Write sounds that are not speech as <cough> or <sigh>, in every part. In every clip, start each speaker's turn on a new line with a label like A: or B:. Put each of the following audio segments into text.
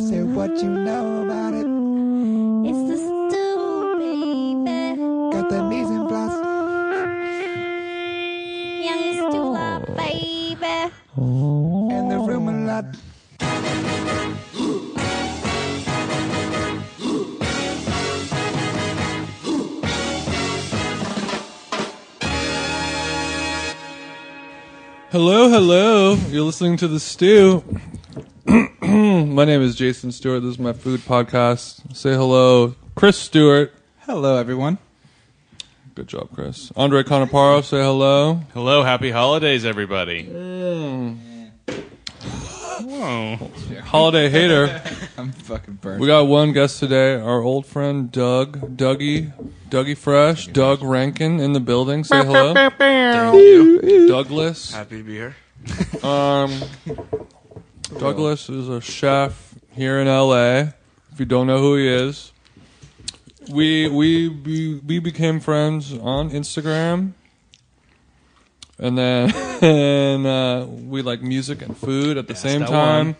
A: said, what you know about it?
B: It's the stew, baby.
A: Got the mise en place.
B: Young stew, baby.
A: And the room a lot.
C: Hello, hello. You're listening to The Stew. <clears throat> my name is Jason Stewart. This is my food podcast. Say hello, Chris Stewart.
A: Hello, everyone.
C: Good job, Chris. Andre Conaparo, say hello.
D: Hello, happy holidays, everybody.
C: Mm.
D: Whoa.
C: Holiday hater. <laughs>
A: I'm fucking burned.
C: We got one guest today, our old friend Doug, Dougie, Dougie Fresh, Doug Rankin in the building. Say hello.
E: Thank you.
C: Douglas.
E: Happy to be here.
C: Um, <laughs> Douglas is a chef here in LA. If you don't know who he is, we we we, we became friends on Instagram, and then <laughs> and, uh, we like music and food at the same
D: that
C: time.
D: one.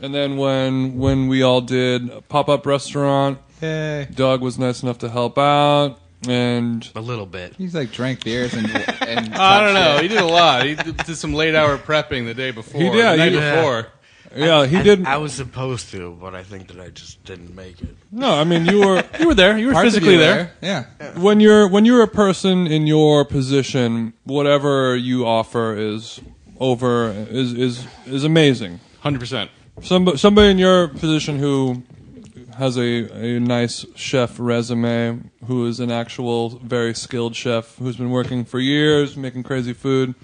C: And then when when we all did a pop up restaurant,
A: Yay.
C: Doug was nice enough to help out, and
E: A little bit.
A: He's like drank beers and. and <laughs>
D: I don't know. He did a lot. He did did some late hour prepping the day before.
C: He did,
D: The night
C: he-
D: before.
C: Yeah, he
E: I,
C: did.
E: I was supposed to, but I think that I just didn't make it.
C: no, I mean you were <laughs>
D: You were there. You were
A: Parts of
D: physically
A: you
D: there.
A: Yeah.
C: when you're when you're a person in your position, whatever you offer is over is is is amazing.
D: Hundred percent.
C: Somebody somebody in your position who has a, a nice chef resume, who is an actual very skilled chef, who's been working for years, making crazy food.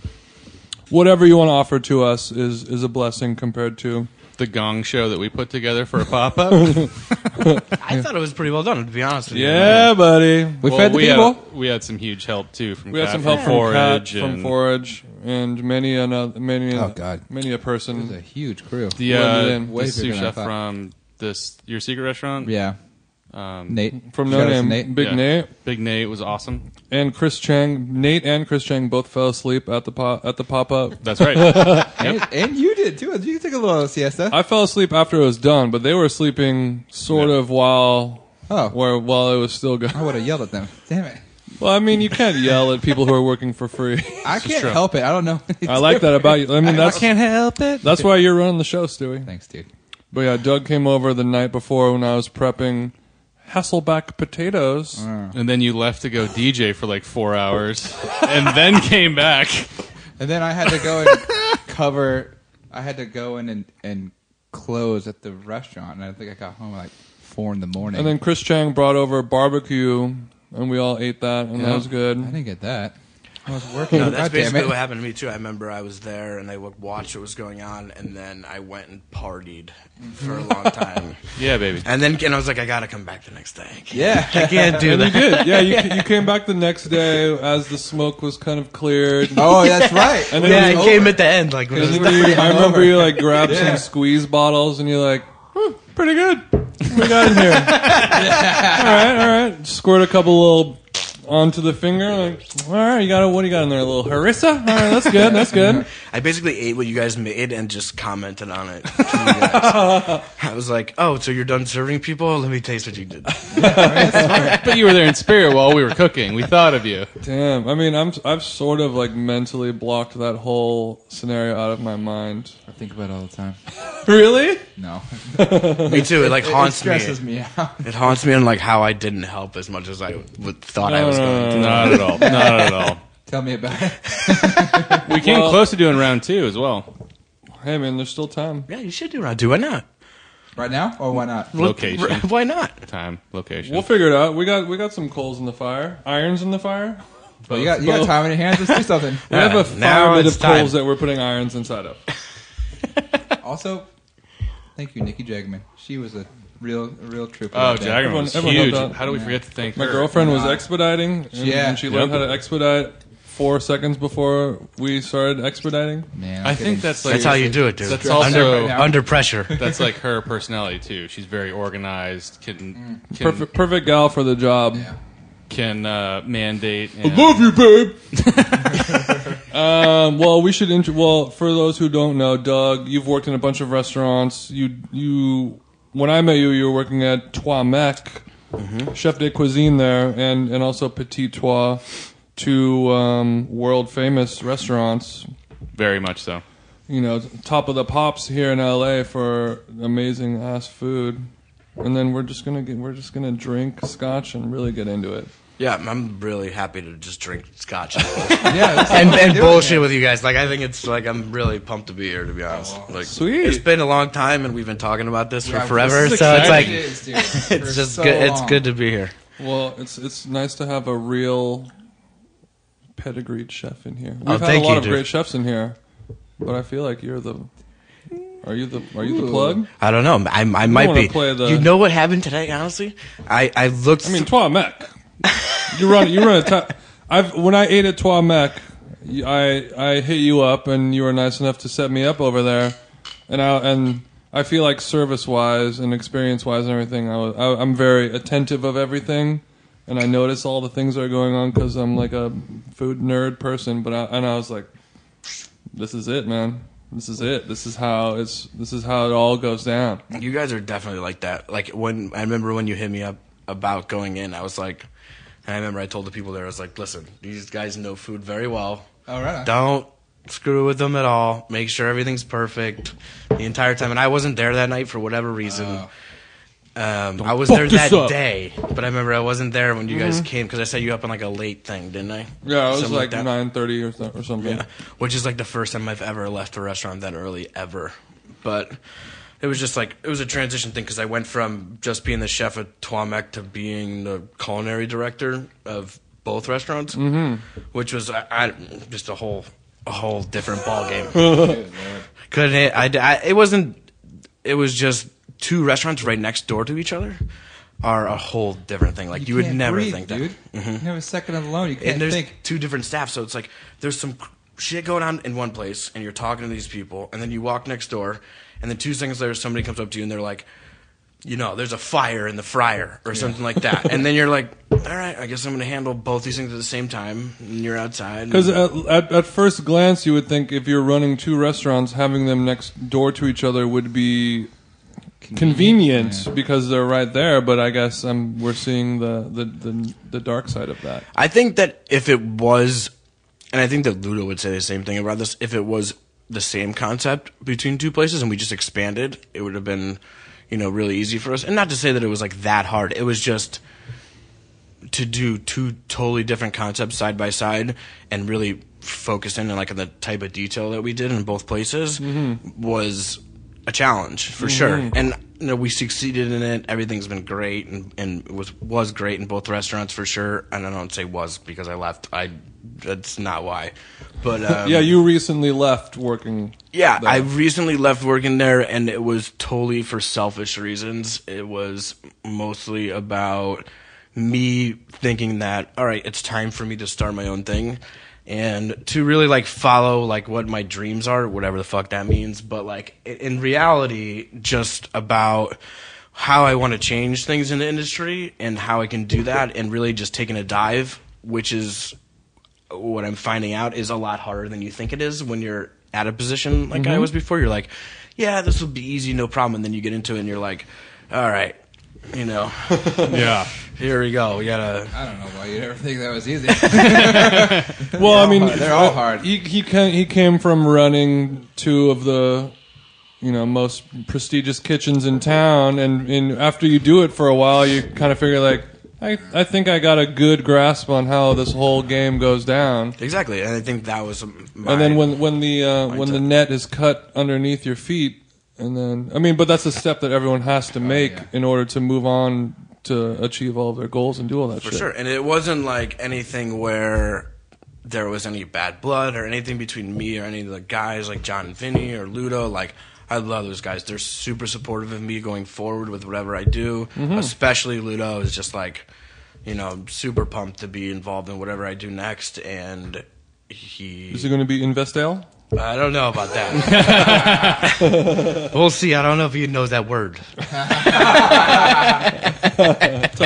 C: Whatever you want to offer to us is is a blessing compared to
D: The Gong Show that we put together for a pop up. <laughs>
E: I thought it was pretty well done, to be honest with you.
C: yeah, buddy.
A: We fed the
D: we
A: people.
D: Had, we had some huge help too from
C: We had
D: Kat
C: some help from
D: Forage
C: Kat, from
D: and
C: Forage, and many another many
A: Oh, God.
C: many a person
A: It was a huge crew.
D: the,
C: Blended
D: uh,
C: in.
D: the
A: Way
D: sous
A: than I
D: chef
A: thought.
D: from this your secret restaurant.
A: Yeah.
D: Um,
A: Nate.
C: from
A: Shout
C: No
A: out to
C: Name,
A: Nate.
C: Big
D: yeah.
C: Nate
D: Big Nate was awesome.
C: and Chris Chang. Nate and Chris Chang both fell asleep at the pop at the pop up.
D: That's right. <laughs>
A: And, and you did too. You took a little siesta.
C: I fell asleep after it was done, but they were sleeping sort
D: Yeah.
C: of while
A: Oh.
C: where while it was still going.
A: I would have yelled at them. Damn it.
C: Well, I mean, you can't yell at people who are working for free. <laughs>
A: I can't
D: true.
A: help it. I don't know. <laughs>
C: I like that about you. I mean, that's
D: help it.
C: that's why you're running the show, Stewie.
A: Thanks, dude.
C: But yeah, Doug came over the night before when I was prepping Hasselback potatoes. Mm.
D: And then you left to go DJ for like four hours, and then came back.
A: And then I had to go and <laughs> cover. I had to go in and, and close at the restaurant, and I think I got home at like four in the morning.
C: And then Chris Chang brought over barbecue, and we all ate that, and that was good.
A: I didn't get that. I was working.
E: No, that's
A: God
E: basically what happened to me too. I remember I was there and I would watch what was going on, and then I went and partied for a long time. <laughs>
D: Yeah, baby.
E: and then and I was like, I gotta come back the next day.
A: Yeah. <laughs>
E: I can't do
C: And you
E: that.
C: did, yeah. You, <laughs> you came back the next day as the smoke was kind of cleared.
A: Oh, that's right.
C: And then
E: Yeah,
C: it
E: came at the end. Like, when it was
C: you- I remember
A: hungover.
C: you like grabbed
A: Yeah.
C: some squeeze bottles, and you're like, "Hmm, pretty good. We got in here? yeah. All right, all right. Squirt a couple little onto the finger. Like, all right, you got a, what do you got in there? A little harissa. All right, that's good. That's good. <laughs>
E: I basically ate what you guys made and just commented on it. to you guys. <laughs> I was like, "Oh, so you're done serving people? Let me taste what you did." <laughs>
D: But you were there in spirit while we were cooking. We thought of you.
C: Damn. I mean, I'm I've sort of like mentally blocked that whole scenario out of my mind.
A: I think about it all the time.
C: Really?
A: No.
E: me too. It like haunts
A: It
E: haunts
A: stresses
E: me.
A: me out.
E: It haunts me on like how I didn't help as much as I would, thought I was
C: no,
E: going uh,
C: no,
D: Not at all. Not at all. <laughs>
A: Tell me about it.
D: We came
C: Well-
D: close to doing round two as well.
C: Hey, man, there's still time.
E: Yeah, you should do round two. Why not?
A: Right now, or why not?
D: Location. <laughs>
E: Why not?
D: Time, location.
C: We'll figure it out. We got we got some coals in the fire, irons in the fire.
A: Well, you got you got time in your hands. Let's do something. <laughs>
C: We have a
E: Yeah, now
C: fire bit
E: it's
C: of coals that we're putting irons inside of.
A: Also, thank you, Nikki Jagman. She was a real, a real trooper.
D: oh,
A: that.
D: Jagger was
C: everyone
D: huge. How do we forget to thank
C: My
D: her?
C: girlfriend was expediting, and,
A: Yeah.
C: and she learned how to expedite four seconds before we started expediting.
A: Man,
D: I think that's like
E: That's how you do it, dude.
D: That's
E: under,
D: also-
E: under pressure. <laughs>
D: that's like her personality too. She's very organized. Can can,
C: Perfect, perfect gal for the job.
A: Yeah.
D: can uh, mandate. And,
C: you, babe. <laughs> <laughs> um, well, we should. Int- well, for those who don't know, Doug, you've worked in a bunch of restaurants. You you when I met you, you were working at Trois Mec,
E: Mm-hmm.
C: chef de cuisine there, and and also Petit Trois, two um, world famous restaurants.
D: Very much so.
C: You know, top of the pops here in LA for amazing ass food. And then we're just gonna get, we're just gonna drink scotch and really get into it.
E: Yeah, I'm really happy to just drink scotch <laughs>
A: Yeah,
E: and, and bullshit
A: here.
E: with you guys. Like, I think it's like I'm really pumped to be here. To be honest, like,
C: Sweet.
E: It's been a long time, and we've been talking about this for forever.
A: this is
E: So it's like.
A: It is, <laughs>
E: it's just
A: so
E: good. It's good to be here.
C: Well, it's it's nice to have a real pedigreed chef in here. Oh, we've
E: Oh,
C: had a lot
E: you,
C: of
E: dude.
C: great chefs in here, but I feel like you're the. Are you the Are you the plug?
E: I don't know. I, I might
C: wanna
E: be.
C: play the-
E: You know what happened today? Honestly, I I looked.
C: I mean, Trois Mec. You run. You run a. Ta- I've when I ate at Trois Mec, I hit you up and you were nice enough to set me up over there, and I and I feel like service wise and experience wise and everything, I I, I'm very attentive of everything, and I notice all the things that are going on because I'm like a food nerd person. But I, and I was like, this is it, man. This is it. This is how it's. This is how it all goes down.
E: You guys are definitely like that. Like when I remember when you hit me up about going in, I was like, and I remember I told the people there, I was like, listen, these guys know food very well.
A: All right.
E: Don't screw with them at all. Make sure everything's perfect the entire time. And I wasn't there that night for whatever reason.
A: Oh.
E: Um, I was there that
C: up.
E: day, but I remember I wasn't there when you guys came because I set you up on like a late thing, didn't I?
C: Yeah, it was
E: Something
C: like
E: that.
C: nine thirty or, so- or something.
E: Yeah, which is like the first time I've ever left a restaurant that early ever. But it was just like it was a transition thing because I went from just being the chef at Trois Mec to being the culinary director of both restaurants, mm-hmm. which was I, I, just a whole a whole different ball game. <laughs> Couldn't it? I, I it wasn't. It was just two restaurants right next door to each other are a whole different thing. Like you, would
A: can't
E: never
A: breathe,
E: think that.
A: dude. You have a second alone. You can't
E: and there's
A: think.
E: two different staff, so it's like there's some shit going on in one place, and you're talking to these people, and then you walk next door, and then two seconds later, somebody comes up to you and they're like, you know, there's a fire in the fryer or something like that, <laughs> and then you're like, all right, I guess I'm gonna handle both these things at the same time, and you're outside. and-
C: Because at, at, at first glance, you would think if you're running two restaurants, having them next door to each other would be convenient because they're right there. But I guess um, we're seeing the, the, the, the dark side of that.
E: I think that if it was, and I think that Ludo would say the same thing about this, if it was the same concept between two places and we just expanded, it would have been, you know, really easy for us. And not to say that it was like that hard. It was just to do two totally different concepts side by side and really focus in on like on the type of detail that we did in both places mm-hmm. was a challenge for mm-hmm. sure. And you know, we succeeded in it. Everything's been great and, and was was great in both restaurants for sure. And I don't say was because I left. I that's not why. But um,
C: Yeah, you recently left working.
E: yeah,
C: there.
E: I recently left working there, and it was totally for selfish reasons. It was mostly about me thinking that, all right, it's time for me to start my own thing, and to really like follow like what my dreams are, whatever the fuck that means. But like in reality, just about how I want to change things in the industry and how I can do that, and really just taking a dive, which is what I'm finding out is a lot harder than you think it is when you're at a position like I mm-hmm. was before. You're like, yeah, this will be easy, no problem. And then you get into it and you're like, all right, you know, <laughs>
D: Yeah.
E: here we go. We gotta.
A: I don't know why you'd ever think that was easy. <laughs> <laughs>
C: Well, I mean,
A: hard. They're all hard.
C: He he came, he came from running two of the you know most prestigious kitchens in town, and, and after you do it for a while, you kind of figure like. I, I think I got a good grasp on how this whole game goes down.
E: Exactly, and I think that was. My,
C: and then when when the uh, when the net is cut underneath your feet, and then I mean, but that's a step that everyone has to make
A: yeah.
C: in order to move on to achieve all of their goals and do all that
E: for
C: shit.
E: sure, and it wasn't like anything where there was any bad blood or anything between me or any of the guys like Jon and Vinny or Ludo. Like I love those guys; they're super supportive of me going forward with whatever I do.
C: Mm-hmm.
E: Especially Ludo is just like, you know, super pumped to be involved in whatever I do next, and he.
C: Is it going to be Investale?
E: I don't know about that. <laughs> we'll see. I don't know if he knows that word. <laughs>
C: Talk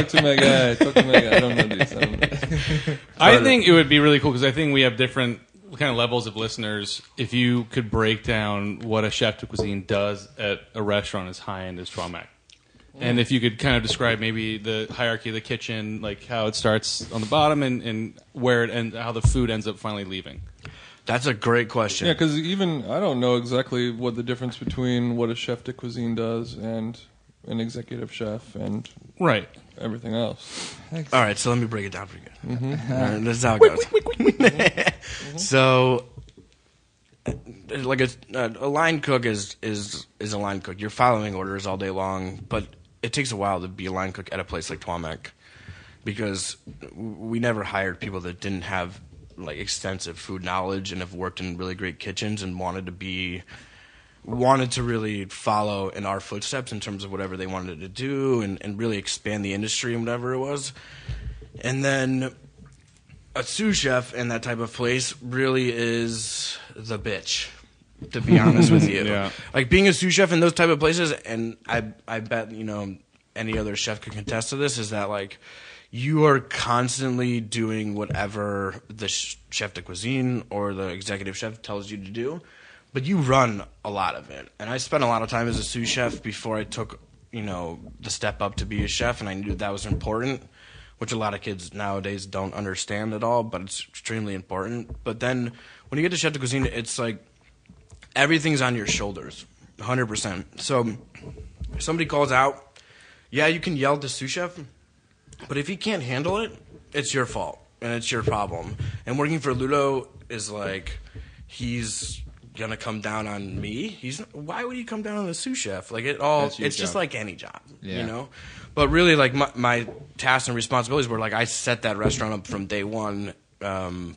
C: to my guy. Talk to my guy. I don't know these. I don't know.
D: I think it would be really cool because I think we have different kind of levels of listeners. If you could break down what a chef de cuisine does at a restaurant as high end as Trois Mec. And if you could kind of describe maybe the hierarchy of the kitchen, like how it starts on the bottom and, and where it and how the food ends up finally leaving.
E: That's a great question.
C: Yeah, because even I don't know exactly what the difference between what a chef de cuisine does and an executive chef and
D: Right.
C: Everything else.
E: All right, so let me break it down for you. Right, this is how it goes. so, uh, like a, a line cook is is is a line cook. You're following orders all day long, but it takes a while to be a line cook at a place like Trois Mec because we never hired people that didn't have like extensive food knowledge and have worked in really great kitchens and wanted to be wanted to really follow in our footsteps in terms of whatever they wanted to do and, and really expand the industry and whatever it was. And then a sous chef in that type of place really is the bitch. To be honest with <laughs> you,
D: Yeah.
E: like being a sous chef in those type of places, and I I bet you know any other chef could contest to this is that like you are constantly doing whatever the chef de cuisine or the executive chef tells you to do, but you run a lot of it. And I spent a lot of time as a sous chef before I took you know the step up to be a chef, and I knew that was important which a lot of kids nowadays don't understand at all, but it's extremely important. But then when you get to chef de cuisine, it's like everything's on your shoulders, 100%. So if somebody calls out, yeah, you can yell at the sous chef, but if he can't handle it, it's your fault and it's your problem. And working for Ludo is like he's gonna come down on me. He's why would he come down on the sous chef? Like it all, it's just like any job,
A: Yeah.
E: you know. But really, like my, my tasks and responsibilities were like I set that restaurant up from day one. Um,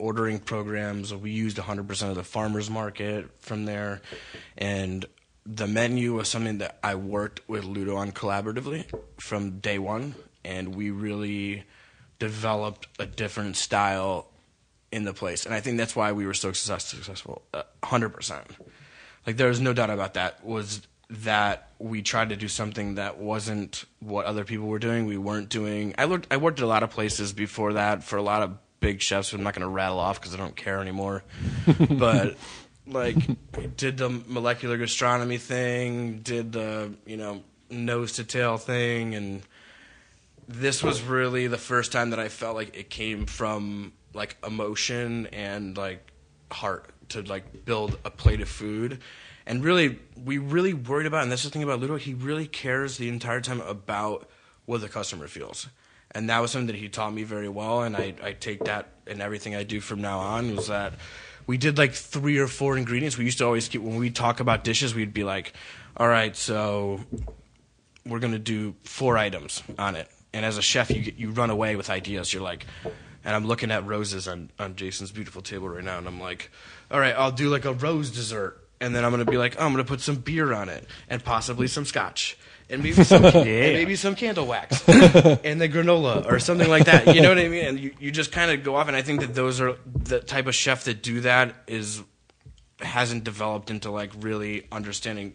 E: ordering programs. We used 100% of the farmers market from there, and the menu was something that I worked with Ludo on collaboratively from day one, and we really developed a different style in the place, and I think that's why we were so success- successful. Uh, 100%. Like there was no doubt about that. Was that we tried to do something that wasn't what other people were doing. We weren't doing. I looked. I worked at a lot of places before that for a lot of big chefs. I'm not going to rattle off because I don't care anymore. <laughs> but like, did the molecular gastronomy thing, did the you know nose to tail thing, and this was really the first time that I felt like it came from like emotion and like heart to like build a plate of food. And really, we really worried about, and that's the thing about Ludo, he really cares the entire time about what the customer feels. And that was something that he taught me very well, and I, I take that in everything I do from now on. Was that we did like three or four ingredients. We used to always keep when we talk about dishes, we'd be like, "All right, so we're gonna do four items on it. And as a chef, you you run away with ideas. You're like, and I'm looking at roses on on Jason's beautiful table right now, and I'm like, all right, I'll do like a rose dessert, and then I'm gonna be like, oh, I'm gonna put some beer on it, and possibly some scotch. And maybe some, <laughs> and maybe some candle wax, <laughs> and the granola or something like that. You know what I mean? And you, you just kind of go off. And I think that those are the type of chef that do that is hasn't developed into like really understanding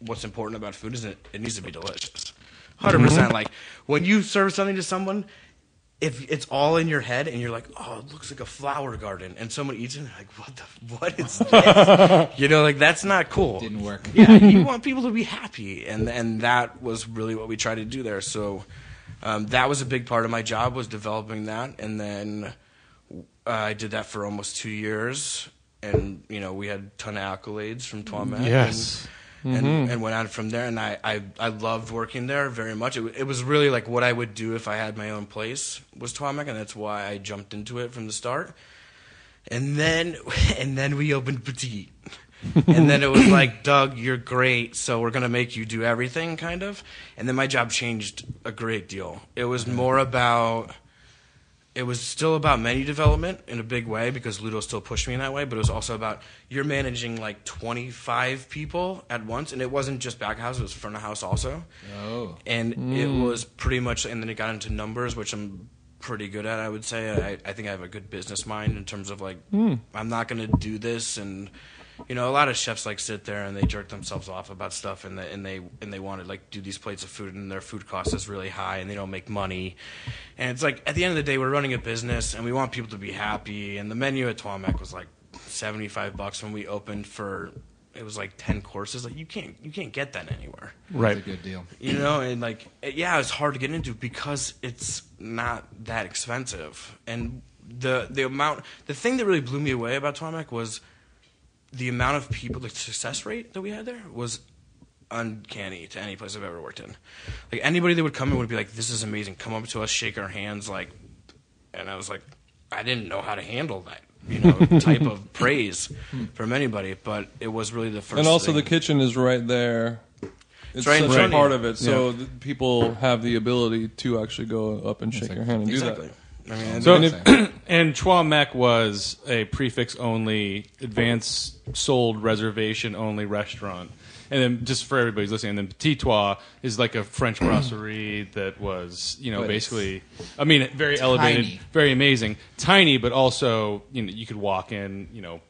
E: what's important about food is it, it needs to be delicious. 100% mm-hmm. like when you serve something to someone if it's all in your head and you're like, "Oh, it looks like a flower garden." And someone eats it and they're like, "What the what is <laughs> this?" you know, like that's not cool.
A: It didn't work.
E: yeah, you <laughs> want people to be happy, and and that was really what we tried to do there. So um, that was a big part of my job was developing that, and then uh, I did that for almost two years, and you know we had a ton of accolades from Trois Mec.
D: Yes.
E: And, and, mm-hmm. and went on from there, and I, I, I loved working there very much. It, it was really like what I would do if I had my own place was Trois Mec, and that's why I jumped into it from the start. And then <laughs> and then we opened Petite. <laughs> and then it was like, Doug, you're great, so we're gonna make you do everything, kind of. And then my job changed a great deal. It was mm-hmm. more about, it was still about menu development in a big way because Ludo still pushed me in that way, but it was also about you're managing like 25 people at once, and it wasn't just back of house; it was front of house also.
A: Oh.
E: and it mm. was pretty much and then it got into numbers which i'm pretty good at i would say. I, I think i have a good business mind in terms of like mm. i'm not going to do this and you know a lot of chefs like sit there and they jerk themselves off about stuff and they, and they and they want to like do these plates of food and their food cost is really high and they don't make money and it's like at the end of the day we're running a business and we want people to be happy and the menu at Trois Mec was like 75 bucks when we opened for it was like ten courses. Like you can't you can't get that anywhere.
D: Right.
A: It's a good deal.
E: You know, and like yeah, it's hard to get into because it's not that expensive. And the the amount the thing that really blew me away about Trois Mec was the amount of people the success rate that we had there was uncanny to any place I've ever worked in. Like anybody that would come in would be like, This is amazing, come up to us, shake our hands like and I was like, I didn't know how to handle that, you know, <laughs> type of praise from anybody. But it was really the first
C: and also
E: thing.
C: the kitchen is right there. It's
E: right
C: such
E: front
C: a part of it, so th- people have the ability to actually go up and shake
A: like-
C: your hand and
E: Exactly.
C: do that.
E: I mean,
D: So,
C: And if- <clears throat>
D: and Trois was a prix fixe only, advance sold reservation only restaurant. And then, just for everybody's listening, and then Petit Trois is like a French <clears throat> brasserie that was, you know,
A: But
D: basically, I mean, very elevated, very amazing, tiny, but also, you know, you could walk in, you know,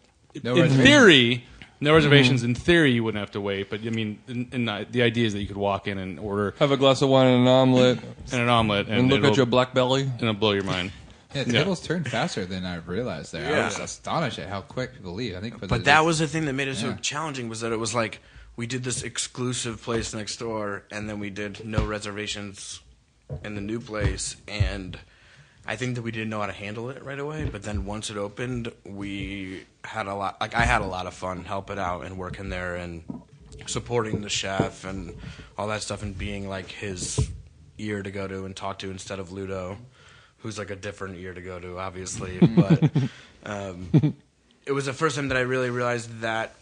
A: No
D: in
A: reservations.
D: theory, no reservations. Mm-hmm. In theory, you wouldn't have to wait, but I mean, in, in, uh, the idea is that you could walk in and order
C: Have a glass of wine and an omelet,
D: and an omelet, and,
C: and look
D: it'll,
C: at your black belly.
D: and it'll blow your mind. <laughs>
A: Yeah,
D: Yeah.
A: tables turn faster than I realized there. I
E: Yeah.
A: was astonished at how quick people leave. I think,
E: But that was the thing that made it so
A: Yeah.
E: challenging was that it was like we did this exclusive place next door, and then we did no reservations in the new place, and I think that we didn't know how to handle it right away. But then once it opened, we had a lot. Like I had a lot of fun helping out and working there and supporting the chef and all that stuff, and being like his ear to go to and talk to instead of Ludo, who's like a different ear to go to, obviously, <laughs> but. Um, it was the first time that I really realized that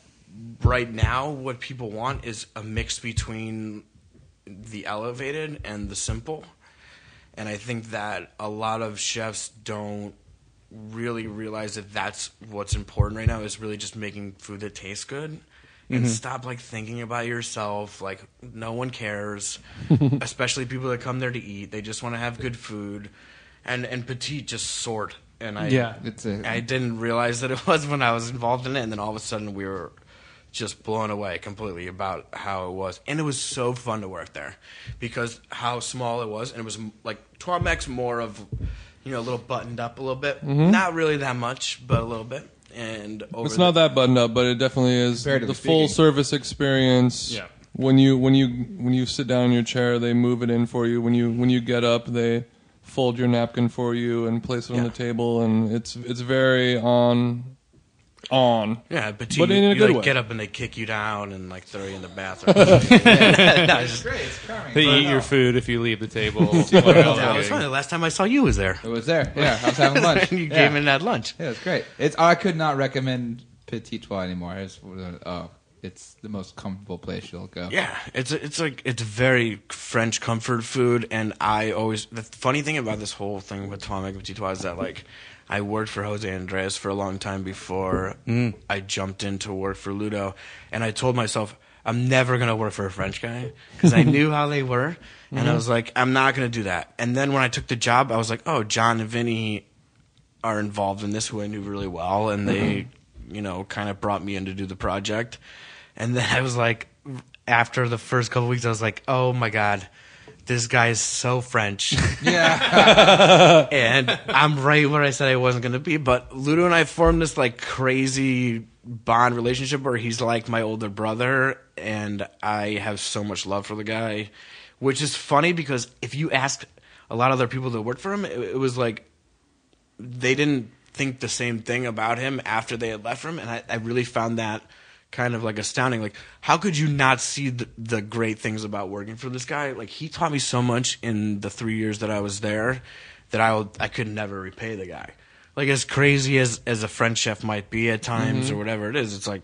E: right now what people want is a mix between the elevated and the simple. And I think that a lot of chefs don't really realize that that's what's important right now is really just making food that tastes good. And mm-hmm. stop like thinking about yourself like no one cares <laughs> especially people that come there to eat. They just want to have good food. And and petite just sort and i
D: Yeah.
A: It's a-
E: i didn't realize that it was when i was involved in it. And then all of a sudden we were just blown away completely about how it was and it was so fun to work there because how small it was and it was like Trois Mec's more of you know a little buttoned up a little bit mm-hmm. not really that much but a little bit and over
C: It's
E: the-
C: not that buttoned up, but it definitely is the
A: Comparatively
C: full
A: speaking.
C: service experience.
D: Yeah.
C: When you when you when you sit down in your chair, they move it in for you. When you when you get up, they fold your napkin for you and place it on the table, and it's it's very on on.
E: Yeah, but,
C: But
E: you,
C: in a
E: you,
C: good
E: like,
C: way.
E: get up and they kick you down and like throw you in the bathroom. <laughs> <laughs> no, it's just-
A: great. It's charming.
D: They eat your uh, food if you leave the table. <laughs>
E: that was fun. The last time I saw you was there.
A: It was there. Yeah, I was having lunch.
E: you
A: yeah.
E: came in at lunch.
A: Yeah, it's great. It's I could not recommend Petit Trois anymore. It's oh, it's the most comfortable place you'll go.
E: Yeah, it's it's like it's very French comfort food, and I always the funny thing about this whole thing with Tom Petit Trois is that like I worked for Jose Andres for a long time before mm. I jumped in to work for Ludo, and I told myself I'm never gonna work for a French guy because I knew how they were, and I mm-hmm. was like I'm not gonna do that. And then when I took the job, I was like, oh, Jon and Vinny are involved in this who I knew really well, and they, mm-hmm. you know, kind of brought me in to do the project. And then I was like, after the first couple weeks, I was like, oh my god, this guy is so French, <laughs>
A: Yeah. <laughs>
E: and I'm right where I said I wasn't going to be. But Ludo and I formed this like crazy bond relationship where he's like my older brother, and I have so much love for the guy, which is funny because if you ask a lot of other people that worked for him, it, it was like they didn't think the same thing about him after they had left him, and I, I really found that kind of like astounding. Like, how could you not see the, the great things about working for this guy? Like, he taught me so much in the three years that I was there that I will, I could never repay the guy. Like, as crazy as as a French chef might be at times mm-hmm. or whatever it is, it's like.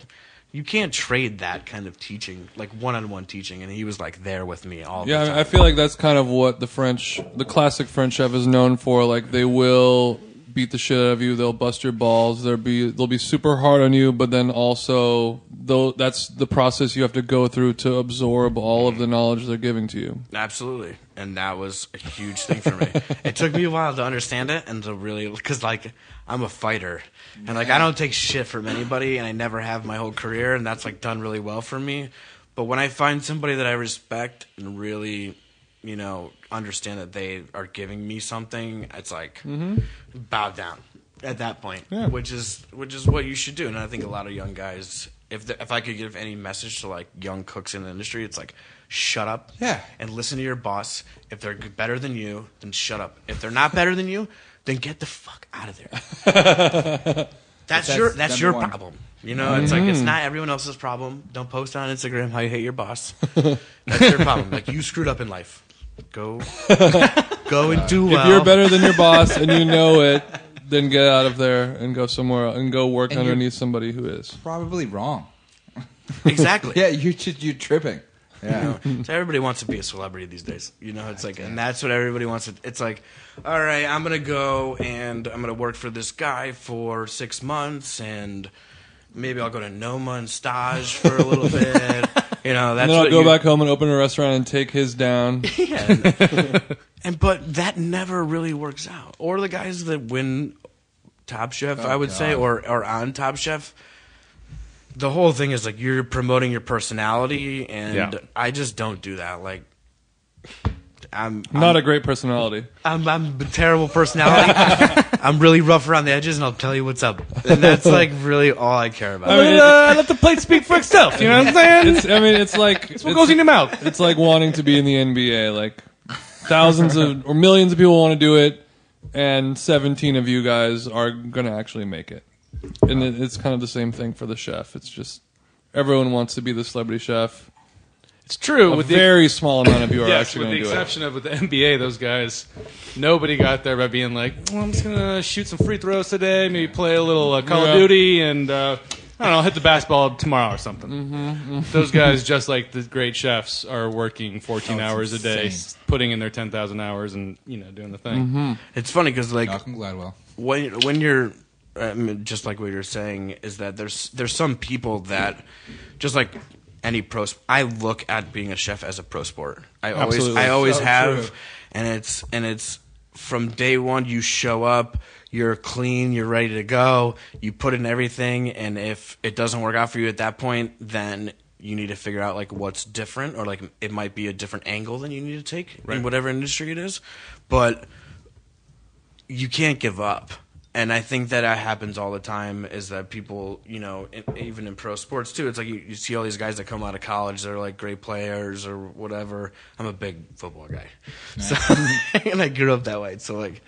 E: You can't trade that kind of teaching, like one-on-one teaching, and he was like there with me all the
C: Yeah, I feel like that's kind of what the French, the classic French chef is known for. Like they will beat the shit out of you. They'll bust your balls. They'll be they'll be super hard on you, but then also though that's the process you have to go through to absorb all of the knowledge they're giving to you.
E: Absolutely, and that was a huge thing for me. <laughs> it took me a while to understand it and to really, because like I'm a fighter, and like I don't take shit from anybody, and I never have my whole career, and that's like done really well for me. But when I find somebody that I respect and really, you know, understand that they are giving me something, it's like mm-hmm. bow down at that point,
C: Yeah.
E: which is which is what you should do. And I think a lot of young guys if the, if I could give any message to like young cooks in the industry, it's like shut up.
A: Yeah.
E: And listen to your boss. If they're better than you, then shut up. If they're not better than you, then get the fuck out of there. <laughs> that's,
A: That's
E: your that's your
A: one.
E: problem. You know, it's like it's mm-hmm. not everyone else's problem. Don't post on Instagram how you hate your boss. <laughs> that's your problem. Like you screwed up in life. Go <laughs> go and do well.
C: If you're better than your boss and you know it, then get out of there and go somewhere and go work
A: And you're-
C: underneath somebody who is.
A: Probably wrong. <laughs>
E: Exactly.
A: Yeah, you should. You're tripping. Yeah. <laughs>
E: So everybody wants to be a celebrity these days. You know, it's like, and that's what everybody wants. To, it's like, all right, I'm gonna go and I'm gonna work for this guy for six months, and maybe I'll go to Noma and stage for a little bit. You know, that's
C: And then I'll
E: what
C: go
E: you-
C: back home and open a restaurant and take his down. <laughs>
E: Yeah, and, <laughs> and but that never really works out. Or the guys that win Top Chef,
A: Oh,
E: I would say, or or on Top Chef. The whole thing is like you're promoting your personality, and
D: Yeah.
E: I just don't do that. Like, I'm
C: Not a great personality.
E: I'm I'm a terrible personality. <laughs> I'm really rough around the edges, and I'll tell you what's up. And that's like really all I care about.
C: I mean,
D: Uh, let the plate speak for itself. You know what I'm saying?
C: It's, I mean, it's like it's,
D: what goes in your mouth.
C: it's like wanting to be in the NBA. Like thousands of or millions of people want to do it, and 17 of you guys are going to actually make it. And it, it's kind of the same thing for the chef. It's just everyone wants to be the celebrity chef.
D: It's true.
C: A
D: with the
C: very small amount of you are
D: yes,
C: actually
D: with the
C: going to do it.
D: exception of with the NBA, those guys, nobody got there by being like, well, I'm just gonna shoot some free throws today, maybe play a little uh, Call
C: Yeah.
D: of Duty, and uh, I don't know, hit the basketball tomorrow or something.
C: Mm-hmm,
D: Those guys, just like the great chefs, are working 14
A: Oh, it's
D: hours a day, putting in their 10,000 hours, and you know, doing the thing.
C: Mm-hmm.
E: It's funny because like
A: Malcolm Gladwell.
E: when when you're I mean, just like what you're saying is that there's there's some people that just like any pro I look at being a chef as a pro sport. I always
C: Absolutely.
E: I always
A: So
E: have
A: true.
E: and it's and it's from day 1 you show up you're clean, you're ready to go, you put in everything and if it doesn't work out for you at that point then you need to figure out like what's different or like it might be a different angle than you need to take in whatever industry it is. But you can't give up. And I think that that happens all the time is that people, you know, in, even in pro sports too, it's like you, you see all these guys that come out of college, they're like great players or whatever. I'm a big football guy. So, <laughs> and I grew up that way. So, like,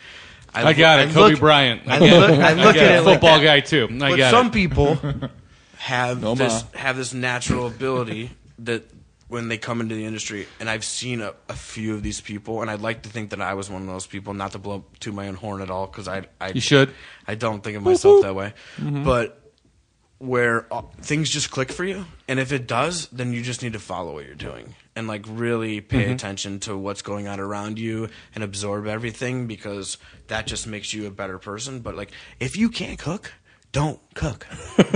D: I got it,
E: I
D: Kobe
E: look-
D: Bryant. I,
E: I look. I
D: I
E: look at
D: it.
E: it like
D: football
E: that.
D: guy too. I
E: But some
D: it.
E: people <laughs> have
C: No,
E: this
C: ma.
E: have this natural ability that when they come into the industry, and I've seen a, a few of these people, and I'd like to think that I was one of those people. Not to blow to my own horn at all, because I, I
D: You should.
E: I don't think of myself that way, but where uh, things just click for you, and if it does, then you just need to follow what you're doing and like really pay attention to what's going on around you and absorb everything because that just makes you a better person. But like, if you can't cook, don't cook <laughs> <laughs>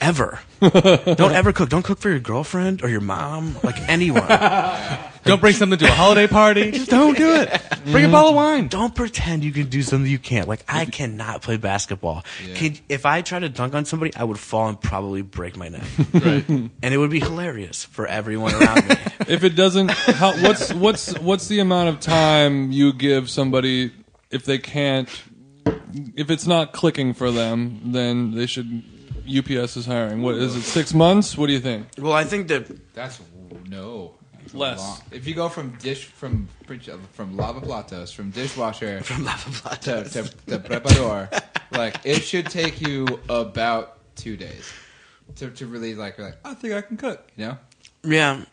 E: ever. don't ever cook. Don't cook for your girlfriend or your mom, like anyone. <laughs>
D: Don't bring something to a holiday party. Just don't do it. Bring a mm. bottle of wine.
E: Don't pretend you can do something you can't. Like I cannot play basketball. Could, if I tried to dunk on somebody, I would fall and probably break my neck.
D: Right.
E: and it would be hilarious for everyone around me.
C: If it doesn't, how, what's what's what's the amount of time you give somebody if they can't, if it's not clicking for them, then they should. UPS is hiring. What is it? Six months? What do you think?
E: Well, I think that
A: That's no. That's
C: Less.
A: long. If you go from dish from from lava platos from dishwasher <laughs>
E: from Lava
A: to,
E: Platos.
A: to, to preparador, like it should take you about two days to, to really like like I think I can cook. You know,
E: yeah,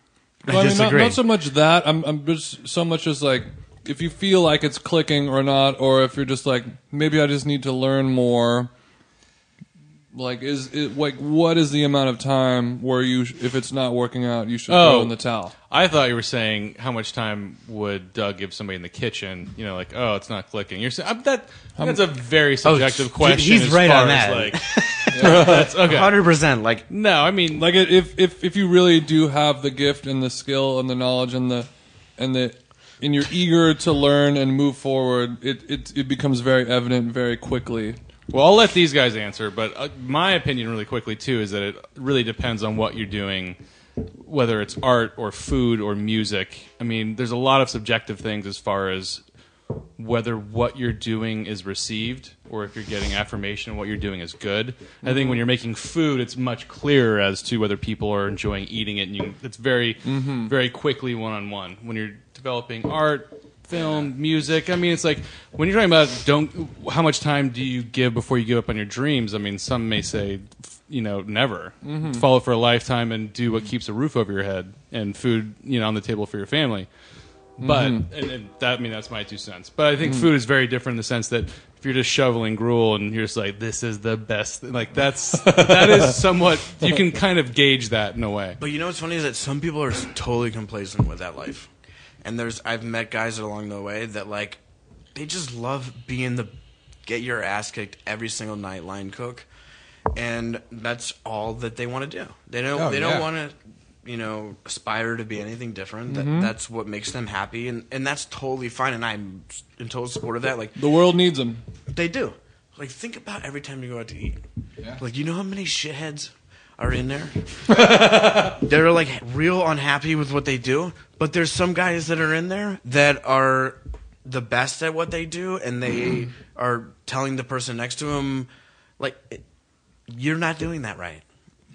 E: I
C: Well, I mean, not,
E: disagree.
C: not so much that. I'm, I'm just so much as like if you feel like it's clicking or not, or if you're just like maybe I just need to learn more. Like, is it like what is the amount of time where you, sh- if it's not working out, you should
D: Oh.
C: throw in the towel?
D: I thought you were saying how much time would Doug give somebody in the kitchen? You know, like oh, it's not clicking. You're saying that that's a very oh, subjective
E: he-
D: question.
E: he's
D: as
E: right
D: far
E: on
D: as,
E: that.
D: Like, <laughs> that's okay.
E: hundred percent. Like
D: No, I mean,
C: Like, it, if if if you really do have the gift and the skill and the knowledge and the and the and you're eager to learn and move forward, it it it becomes very evident very quickly.
D: Well, I'll let these guys answer, but uh, my opinion, really quickly too, is that it really depends on what you're doing, whether it's art or food or music. I mean, there's a lot of subjective things as far as whether what you're doing is received or if you're getting affirmation what you're doing is good. I think when you're making food, it's much clearer as to whether people are enjoying eating it, and you, it's very, very quickly one on one. When you're developing art, film, music, I mean, it's like when you're talking about don't how much time do you give before you give up on your dreams? I mean, some may say, you know, never mm-hmm. follow for a lifetime and do what keeps a roof over your head and food, you know, on the table for your family. But mm-hmm. and, and that I mean that's my two cents. But I think mm-hmm. food is very different in the sense that if you're just shoveling gruel and you're just like this is the best, like that's that is somewhat you can kind of gauge that in a way.
E: But you know what's funny is that some people are totally complacent with that life, and there's I've met guys along the way that like they just love being the get your ass kicked every single night line cook, and that's all that they want to do. They don't
A: Oh,
E: they don't
A: yeah.
E: want to you know aspire to be anything different. That mm-hmm. that's what makes them happy, and and that's totally fine. And I'm in total support of that. Like
C: The world needs them.
E: they do. Like think about every time you go out to eat.
A: Yeah.
E: Like you know how many shitheads are in there? <laughs> They're like real unhappy with what they do, but there's some guys that are in there that are the best at what they do and they mm-hmm. are telling the person next to them like you're not doing that right.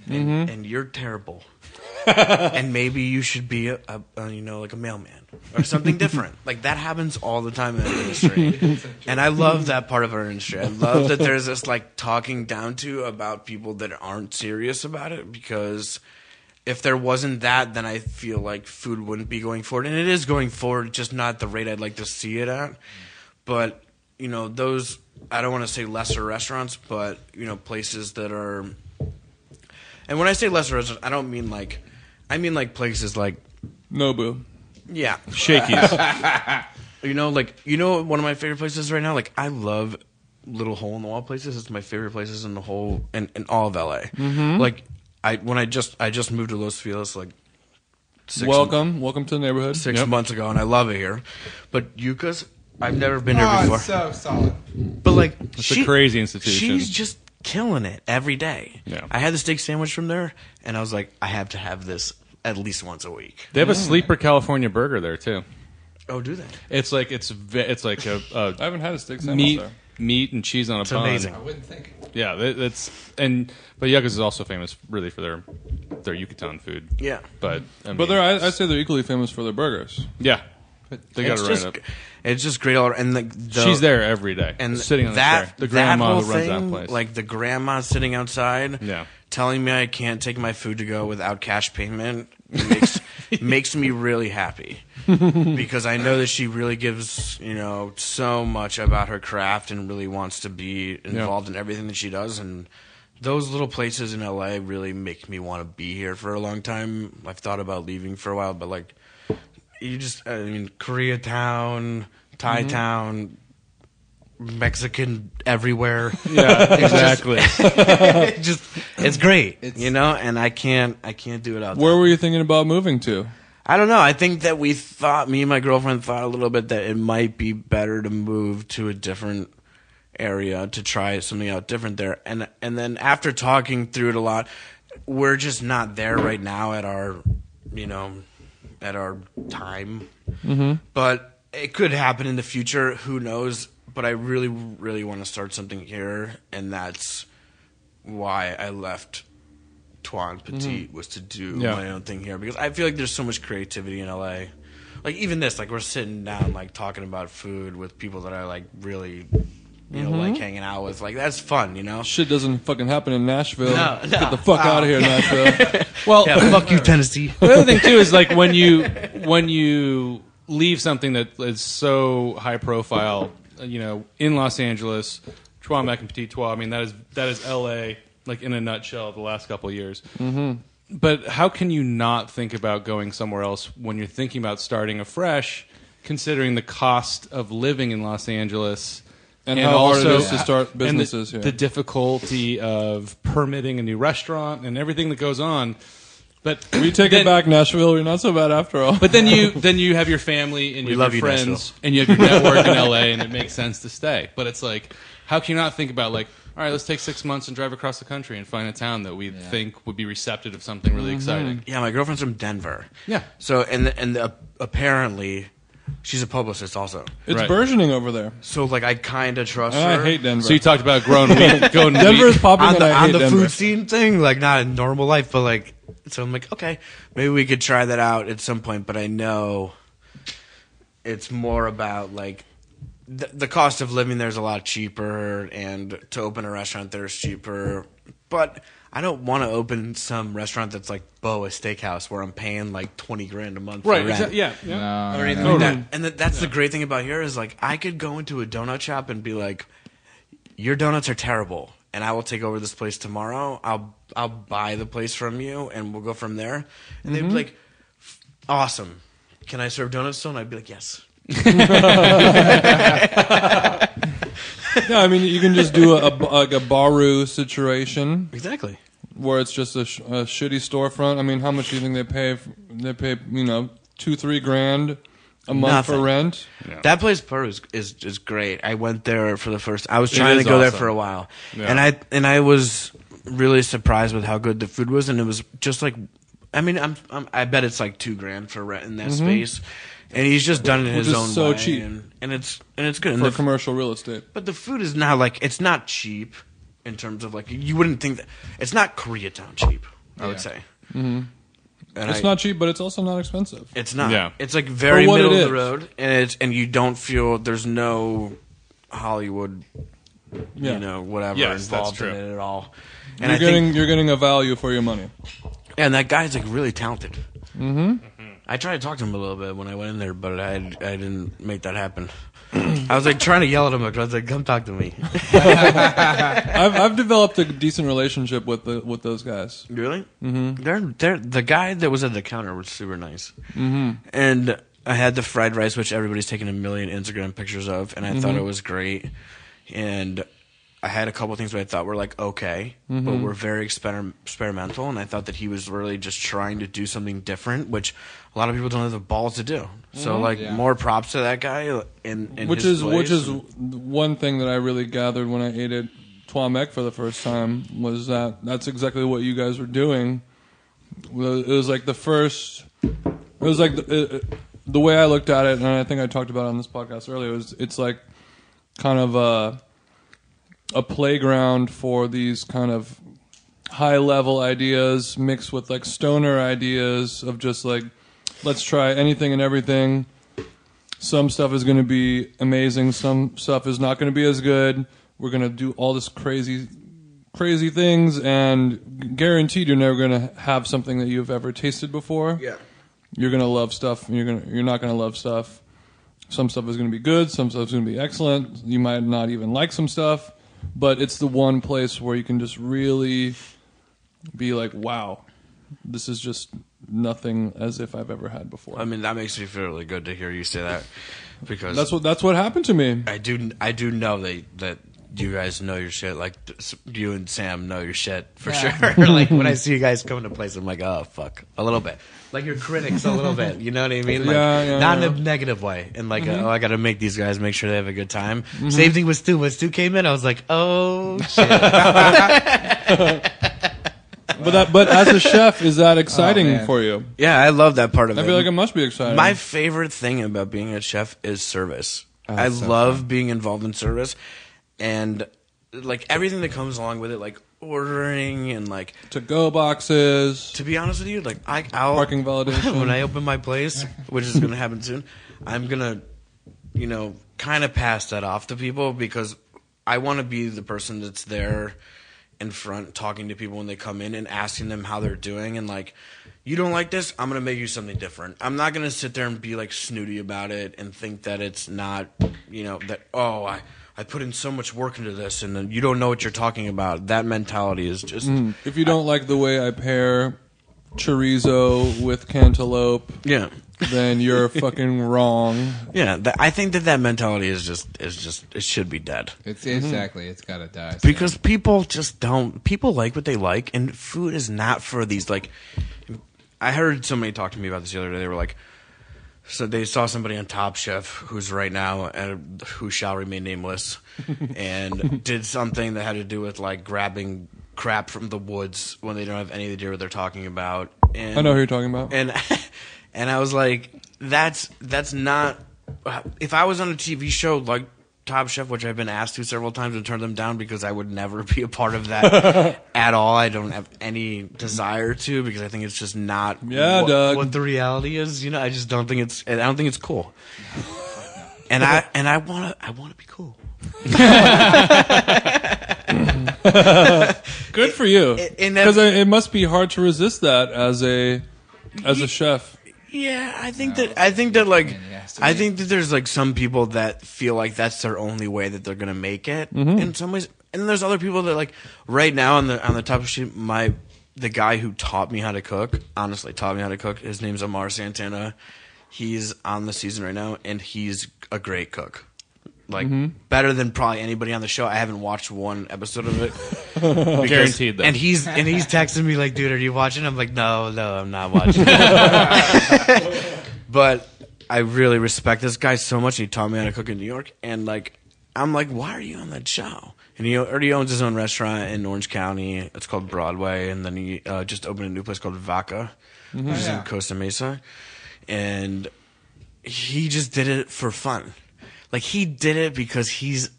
E: And, mm-hmm. and you're terrible. <laughs> and maybe you should be a, a, a you know like a mailman or something different. <laughs> like that happens all the time in the industry, and I love that part of our industry. I love that there's this like talking down to about people that aren't serious about it because if there wasn't that, then I feel like food wouldn't be going forward, and it is going forward, just not the rate I'd like to see it at. But you know those I don't want to say lesser restaurants, but you know places that are and when I say lesser restaurants, I don't mean like, I mean like places like,
C: Nobu.
E: Yeah,
D: Shakey's. <laughs>
E: you know, like you know, one of my favorite places right now. Like I love little hole in the wall places. It's my favorite places in the whole in, in all of LA.
C: Mm-hmm.
E: Like I when I just I just moved to Los Feliz like six
C: welcome, welcome to the neighborhood.
E: six
C: Yep.
E: months ago, and I love it here. But Yuca's, I've never been here
A: Oh,
E: before.
A: it's so solid.
E: But like,
D: It's a crazy institution.
E: She's just killing it every day.
D: Yeah.
E: I had the steak sandwich from there, and I was like, I have to have this at least once a week.
D: They have a mm. sleeper California burger there too.
E: Oh, do they?
D: It's like it's ve- it's like a, a
C: I haven't had a steak sandwich
D: meat
C: there.
D: meat and cheese on a
E: It's
D: bun.
E: amazing.
A: I wouldn't think.
D: Yeah, that, that's and but Yuca's is also famous really for their their Yucatan food.
E: Yeah.
D: But I mean,
C: But they're, I, I'd say they're equally famous for their burgers.
D: yeah, they got
E: it's
D: it right
E: just,
D: up.
E: It's just great. All, and the, the
D: She's there every day,
E: and
D: sitting on
E: that
D: the chair. The
E: that
D: grandma
E: whole
D: who runs
E: thing,
D: that place.
E: like the grandma sitting outside,
D: Yeah.
E: Telling me I can't take my food to go without cash payment makes <laughs> makes me really happy because I know that she really gives you know so much about her craft and really wants to be involved in everything that she does and. Those little places in LA really make me want to be here for a long time. I've thought about leaving for a while, but like, you just, I mean, Koreatown, Thai mm-hmm. Town, Mexican everywhere.
D: yeah, <laughs> exactly. <laughs>
E: it just it's great,
A: It's-
E: you know. And I can't I can't do it out there.
C: Where
E: there.
C: were you thinking about moving to?
E: I don't know. I think that we thought me and my girlfriend thought a little bit that it might be better to move to a different area to try something out different there. And and then after talking through it a lot, we're just not there right now at our you know at our time. Mm-hmm. But it could happen in the future. Who knows? But I really, really want to start something here, and that's why I left Tuan Petit mm-hmm. was to do
D: Yeah.
E: my own thing here because I feel like there's so much creativity in LA. Like even this, like we're sitting down, like talking about food with people that I like really, you know, mm-hmm. like hanging out with. Like that's fun, you know.
C: Shit doesn't fucking happen in Nashville.
E: No, no.
C: Get the fuck out of here, Nashville. <laughs> <laughs>
D: well,
E: Yeah, fuck you, <laughs> Tennessee.
D: the other thing too is like when you when you leave something that is so high profile, you know, in Los Angeles, Trois Mec and Petit Trois. I mean, that is that is L.A. like in a nutshell. The last couple of years. Mm-hmm. But how can you not think about going somewhere else when you're thinking about starting afresh, considering the cost of living in Los Angeles?
C: And how hard it is to start
D: and the-
C: businesses
D: the, difficulty of permitting a new restaurant and everything that goes on. But
C: We take
D: then-
C: it back, Nashville. You're not so bad after all.
D: but then you <laughs> then you have your family and
E: We
D: you
E: love
D: have your
E: you,
D: friends
E: Nashville.
D: and you have your <laughs> network in LA and it makes sense to stay. But it's like, how can you not think about like, all right, let's take six months and drive across the country and find a town that we think would be receptive of something really mm-hmm. exciting.
E: Yeah, my girlfriend's from Denver.
D: Yeah.
E: So and and apparently, She's a publicist also.
C: It's
D: Right.
C: burgeoning over there.
E: So like I kind of trust
C: And
E: her.
C: I hate Denver.
D: So you talked about grown <laughs> wheat. Going
C: Denver is
D: wheat.
C: popping,
E: on
C: and
E: the,
C: I
E: on
C: hate
E: the
C: Denver.
E: food scene thing, like not in normal life, but like so I'm like, okay, maybe we could try that out at some point, but I know it's more about like the, the cost of living there's a lot cheaper and to open a restaurant there's cheaper. But I don't want to open some restaurant that's like Boa Steakhouse where I'm paying like 20 grand a month
D: Right.
E: for rent.
D: Exactly. Yeah. yeah.
A: No,
E: or anything
A: no.
E: like that. And that, that's the great thing about here is like I could go into a donut shop and be like, "Your donuts are terrible," and I will take over this place tomorrow. I'll I'll buy the place from you, and we'll go from there. And they'd be mm-hmm. like, "Awesome, can I serve donuts still?" And I'd be like, "Yes." <laughs> <laughs>
C: Yeah, I mean, you can just do a, a like a Baroo situation
E: Exactly.
C: where it's just a, sh- a shitty storefront. I mean, how much do you think they pay? f- They pay, you know, two three grand a month for
E: Nothing.
C: rent.
E: That place Baroo is, is is great. I went there for the first. I was trying to
D: is
E: go there
D: awesome.
E: for a while,
D: Yeah.
E: and I and I was really surprised with how good the food was, and it was just like, I mean, I'm, I'm I bet it's like two grand for rent in that mm-hmm. space, and he's just done it in.
C: Which
E: his
C: is
E: own
C: so
E: way,
C: cheap.
E: and, and it's and it's good. And
C: for
E: the,
C: commercial real estate.
E: but the food is not like it's not cheap in terms of like you wouldn't think that it's not Koreatown cheap. I would say. Mm-hmm. And
C: It's
E: I-
C: not cheap, but it's also not expensive.
E: it's not.
D: Yeah.
E: It's like very
C: For what
E: middle
C: it
E: of the
C: is.
E: road, and it's and you don't feel there's no Hollywood,
C: Yeah.
E: you know, whatever
D: Yes, that's
E: involved
D: true.
E: in it at all. And
C: You're
E: I
C: getting
E: think,
C: you're getting a value for your money.
E: and that guy's like really talented. Mm-hmm. I tried to talk to him a little bit when I went in there, but I I didn't make that happen. <clears throat> I was like trying to yell at him. Because I was like, "Come talk to me." <laughs>
C: I've I've developed a decent relationship with the with those guys.
E: Really? Mm-hmm. They're they're the guy that was at the counter was super nice. Mm-hmm. And I had the fried rice, which everybody's taking a million Instagram pictures of, and I thought it was great. And I had a couple things that I thought were like okay, but mm-hmm. were very exper- experimental. And I thought that he was really just trying to do something different, which a lot of people don't have the balls to do. So mm-hmm. like
A: Yeah.
E: more props to that guy. In, in
C: which
E: his
C: is which is one thing that I really gathered when I ate at Trois Mec for the first time was that that's exactly what you guys were doing. It was like the first. It was like the, it, it- the way I looked at it, and I think I talked about it on this podcast earlier. Was it's like kind of a a playground for these kind of high level ideas mixed with like stoner ideas of just like let's try anything and everything. Some stuff is going to be amazing some stuff is not going to be as good. We're going to do all this crazy crazy things and guaranteed you're never going to have something that you've ever tasted before.
E: Yeah.
C: you're going to love stuff and you're going to you're not going to love stuff. Some stuff is going to be good some stuff is going to be excellent. You might not even like some stuff but it's the one place where you can just really be like wow this is just nothing as if I've ever had before.
E: I mean that makes me feel really good to hear you say that because
C: that's what that's what happened to me.
E: I do I do know that that you guys know your shit. Like you and Sam know your shit for
A: Yeah.
E: sure. <laughs> like when I <laughs> see you guys coming to place, I'm like, oh fuck, a little bit. Like your critics, a little bit. You know what I mean? Like,
C: Yeah, yeah,
E: not
C: yeah.
E: in a negative way. And like, mm-hmm. oh, I got to make these guys make sure they have a good time. Mm-hmm. Same thing with Stu. When Stu came in, I was like, oh <laughs> shit.
C: But that but as a chef, is that exciting oh,
A: man.
C: for you?
E: yeah, I love that part of
C: I
E: it.
C: I feel like it must be exciting.
E: My favorite thing about being a chef is service. Oh, I
A: so
E: love being involved in service and like everything that comes along with it, like ordering and like
C: to go boxes.
E: to be honest with you, like I I'll,
C: Parking validation. <laughs>
E: when I open my place, which is gonna happen soon, I'm gonna you know, kind of pass that off to people because I want to be the person that's there in front talking to people when they come in and asking them how they're doing and like you don't like this i'm going to make you something different i'm not going to sit there and be like snooty about it and think that it's not you know that oh i i put in so much work into this and then you don't know what you're talking about that mentality is just
C: If you don't like the way I pair chorizo with cantaloupe,
E: yeah
C: then you're <laughs> fucking wrong.
E: yeah that, i think that that mentality is just is just it should be dead
A: It's
C: Mm-hmm.
A: exactly. It's got to die.
E: because people just don't people like what they like and food is not for these like i heard somebody talk to me about this the other day they were like so they saw somebody on top chef who's right now and who shall remain nameless <laughs> and did something that had to do with like grabbing crap from the woods when they don't have any idea what they're talking about and
C: I know who you're talking about.
E: and <laughs> and I was like, that's that's not uh, if I was on a TV show like Top Chef, which I've been asked to several times and turned them down because I would never be a part of that <laughs> at all. I don't have any desire to because I think it's just not
C: Yeah,
E: what, what the reality is. You know, I just don't think it's. I don't think it's cool. And I and I want to I want to be cool. <laughs>
C: Good for you. <laughs> Because it must be hard to resist that as a as a chef.
E: Yeah, I think that I think that like
A: it has to
E: I think that there's like some people that feel like that's their only way that they're gonna make it mm-hmm. in some ways, and there's other people that like right now on the on the top of sheet my the guy who taught me how to cook honestly taught me how to cook his name's Amar Santana. He's on the season right now, and he's a great cook. Like better than probably anybody on the show. I haven't watched one episode of it. Because- <laughs>
D: Guaranteed, though.
E: And he's and he's texting me like, "Dude, are you watching?" I'm like, "No, no, I'm not watching." <laughs> but I really respect this guy so much. He taught me how to cook in New York, and like, I'm like, "Why are you on that show?" And he already owns his own restaurant in Orange County. It's called Broadway, and then he uh, just opened a new place called Vaca, which is
A: yeah.
E: in Costa Mesa, and he just did it for fun. Like he did it because he's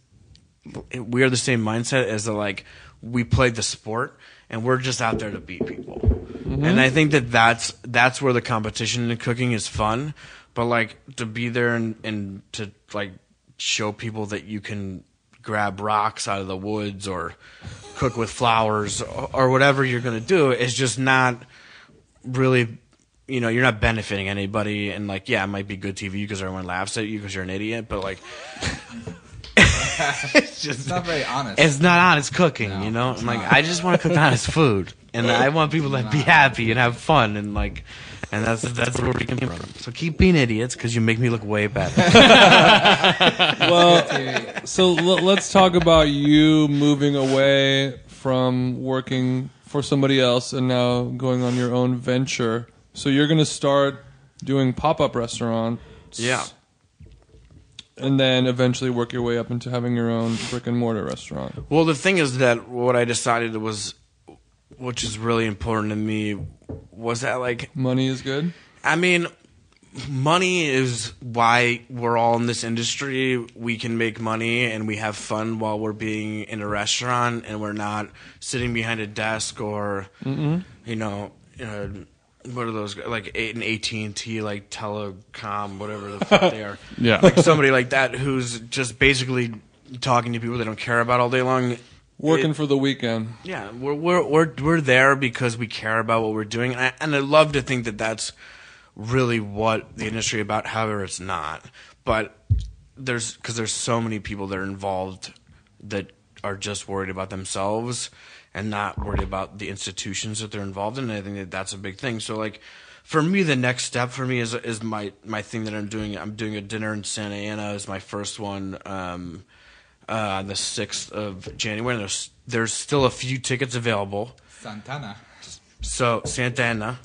E: we are the same mindset as the like we play the sport and we're just out there to beat people. Mm-hmm. And I think that that's that's where the competition in cooking is fun, but like to be there and and to like show people that you can grab rocks out of the woods or cook with flowers or, or whatever you're going to do is just not really you know you're not benefiting anybody and like yeah it might be good tv because everyone laughs at you because you're an idiot but like <laughs> it's just
A: It's not very honest.
E: it's not honest cooking,
A: No,
E: you know. I'm like,
A: not.
E: I just want to cook honest food, and I want people to be happy and have fun, and like, and that's that's where we came from. So keep being idiots because you make me look way better. <laughs>
C: Well, <laughs> so l- let's talk about you moving away from working for somebody else and now going on your own venture. So you're going to start doing pop-up restaurants.
E: yeah,
C: And then eventually work your way up into having your own brick and mortar restaurant.
E: Well, the thing is that what I decided was, which is really important to me, was that like
C: Money is good.
E: I mean, money is why we're all in this industry. We can make money and we have fun while we're being in a restaurant and we're not sitting behind a desk or, you know, uh, what are those like eight and AT and T like telecom whatever the <laughs> fuck they are.
D: Yeah.
E: like somebody like that who's just basically talking to people they don't care about all day long.
C: Working
E: It-
C: for the weekend.
E: yeah, we're we're we're we're there because we care about what we're doing, and I, and I love to think that that's really what the industry about. However, it's not. But there's because there's so many people that are involved that are just worried about themselves and not worried about the institutions that they're involved in. And I think that that's a big thing. So like. For me, the next step for me is is my, my thing that I'm doing. I'm doing a dinner in Santa Ana. is my first one. Um, uh, on the 6th of January. There's there's still a few tickets available.
A: Santana.
E: So Santa Ana,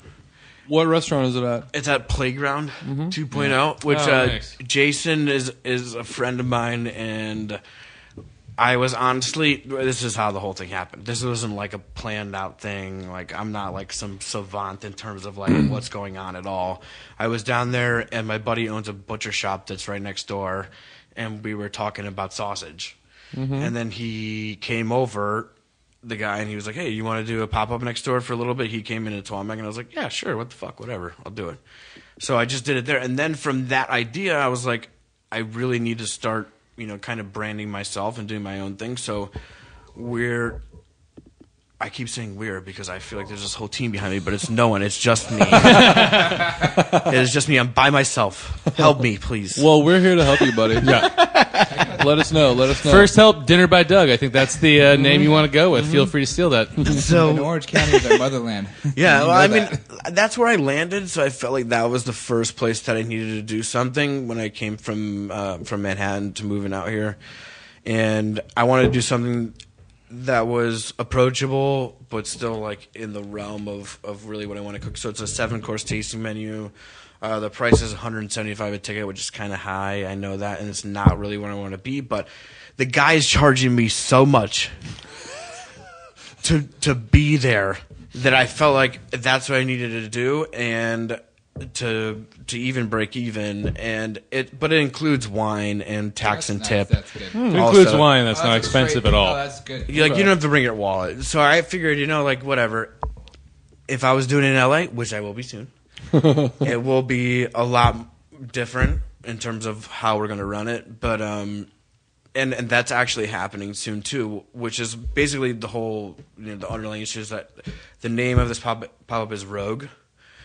C: What restaurant is it at?
E: it's at Playground 2.0, which
D: Oh,
E: uh,
D: nice.
E: Jason is is a friend of mine, and I was honestly this is how the whole thing happened. This wasn't like a planned out thing. Like I'm not like some savant in terms of like mm. what's going on at all. I was down there, and my buddy owns a butcher shop that's right next door, and we were talking about sausage, mm-hmm. and then he came over. The guy and he was like, "Hey, you want to do a pop up next door for a little bit?" He came in into Trois Mec and I was like, "Yeah, sure. What the fuck, whatever. I'll do it." So I just did it there, and then from that idea, I was like, I really need to start, you know, kind of branding myself and doing my own thing. So we're. I keep saying we're because I feel like there's this whole team behind me, but it's no one. It's just me. <laughs> it is just me. I'm by myself. Help me, please.
C: Well, we're here to help you, buddy. <laughs> yeah. Let us know. Let us know.
D: First help, dinner by Doug. I think that's the uh, name you want to go with. Feel free to steal that. <laughs>
A: In
E: so
A: Orange County is our motherland. <laughs>
E: Yeah,
A: You
E: well,
A: know
E: I mean,
A: that.
E: that's where I landed, so I felt like that was the first place that I needed to do something when I came from uh, from Manhattan to moving out here, and I wanted to do something that was approachable but still like in the realm of of really what I want to cook. So it's a seven course tasting menu. Uh, the price is 175 a ticket, which is kind of high. I know that, and it's not really where I want to be. But the guy is charging me so much <laughs> to to be there that I felt like that's what I needed to do, and to to even break even, and it but it includes wine and tax
A: That's
E: and
A: nice,
E: tip.
A: That's good.
D: It
E: Also-
D: includes wine. That's
A: Oh,
D: not
A: a
D: expensive
A: great-
D: at all.
A: Oh, that's good.
E: You, like you don't have to bring your wallet. So I figured, you know, like whatever. If I was doing it in LA, which I will be soon, <laughs> it will be a lot different in terms of how we're going to run it. But um, and and that's actually happening soon too. Which is basically the whole you know the underlying issue is that the name of this pop pop up is Rogue,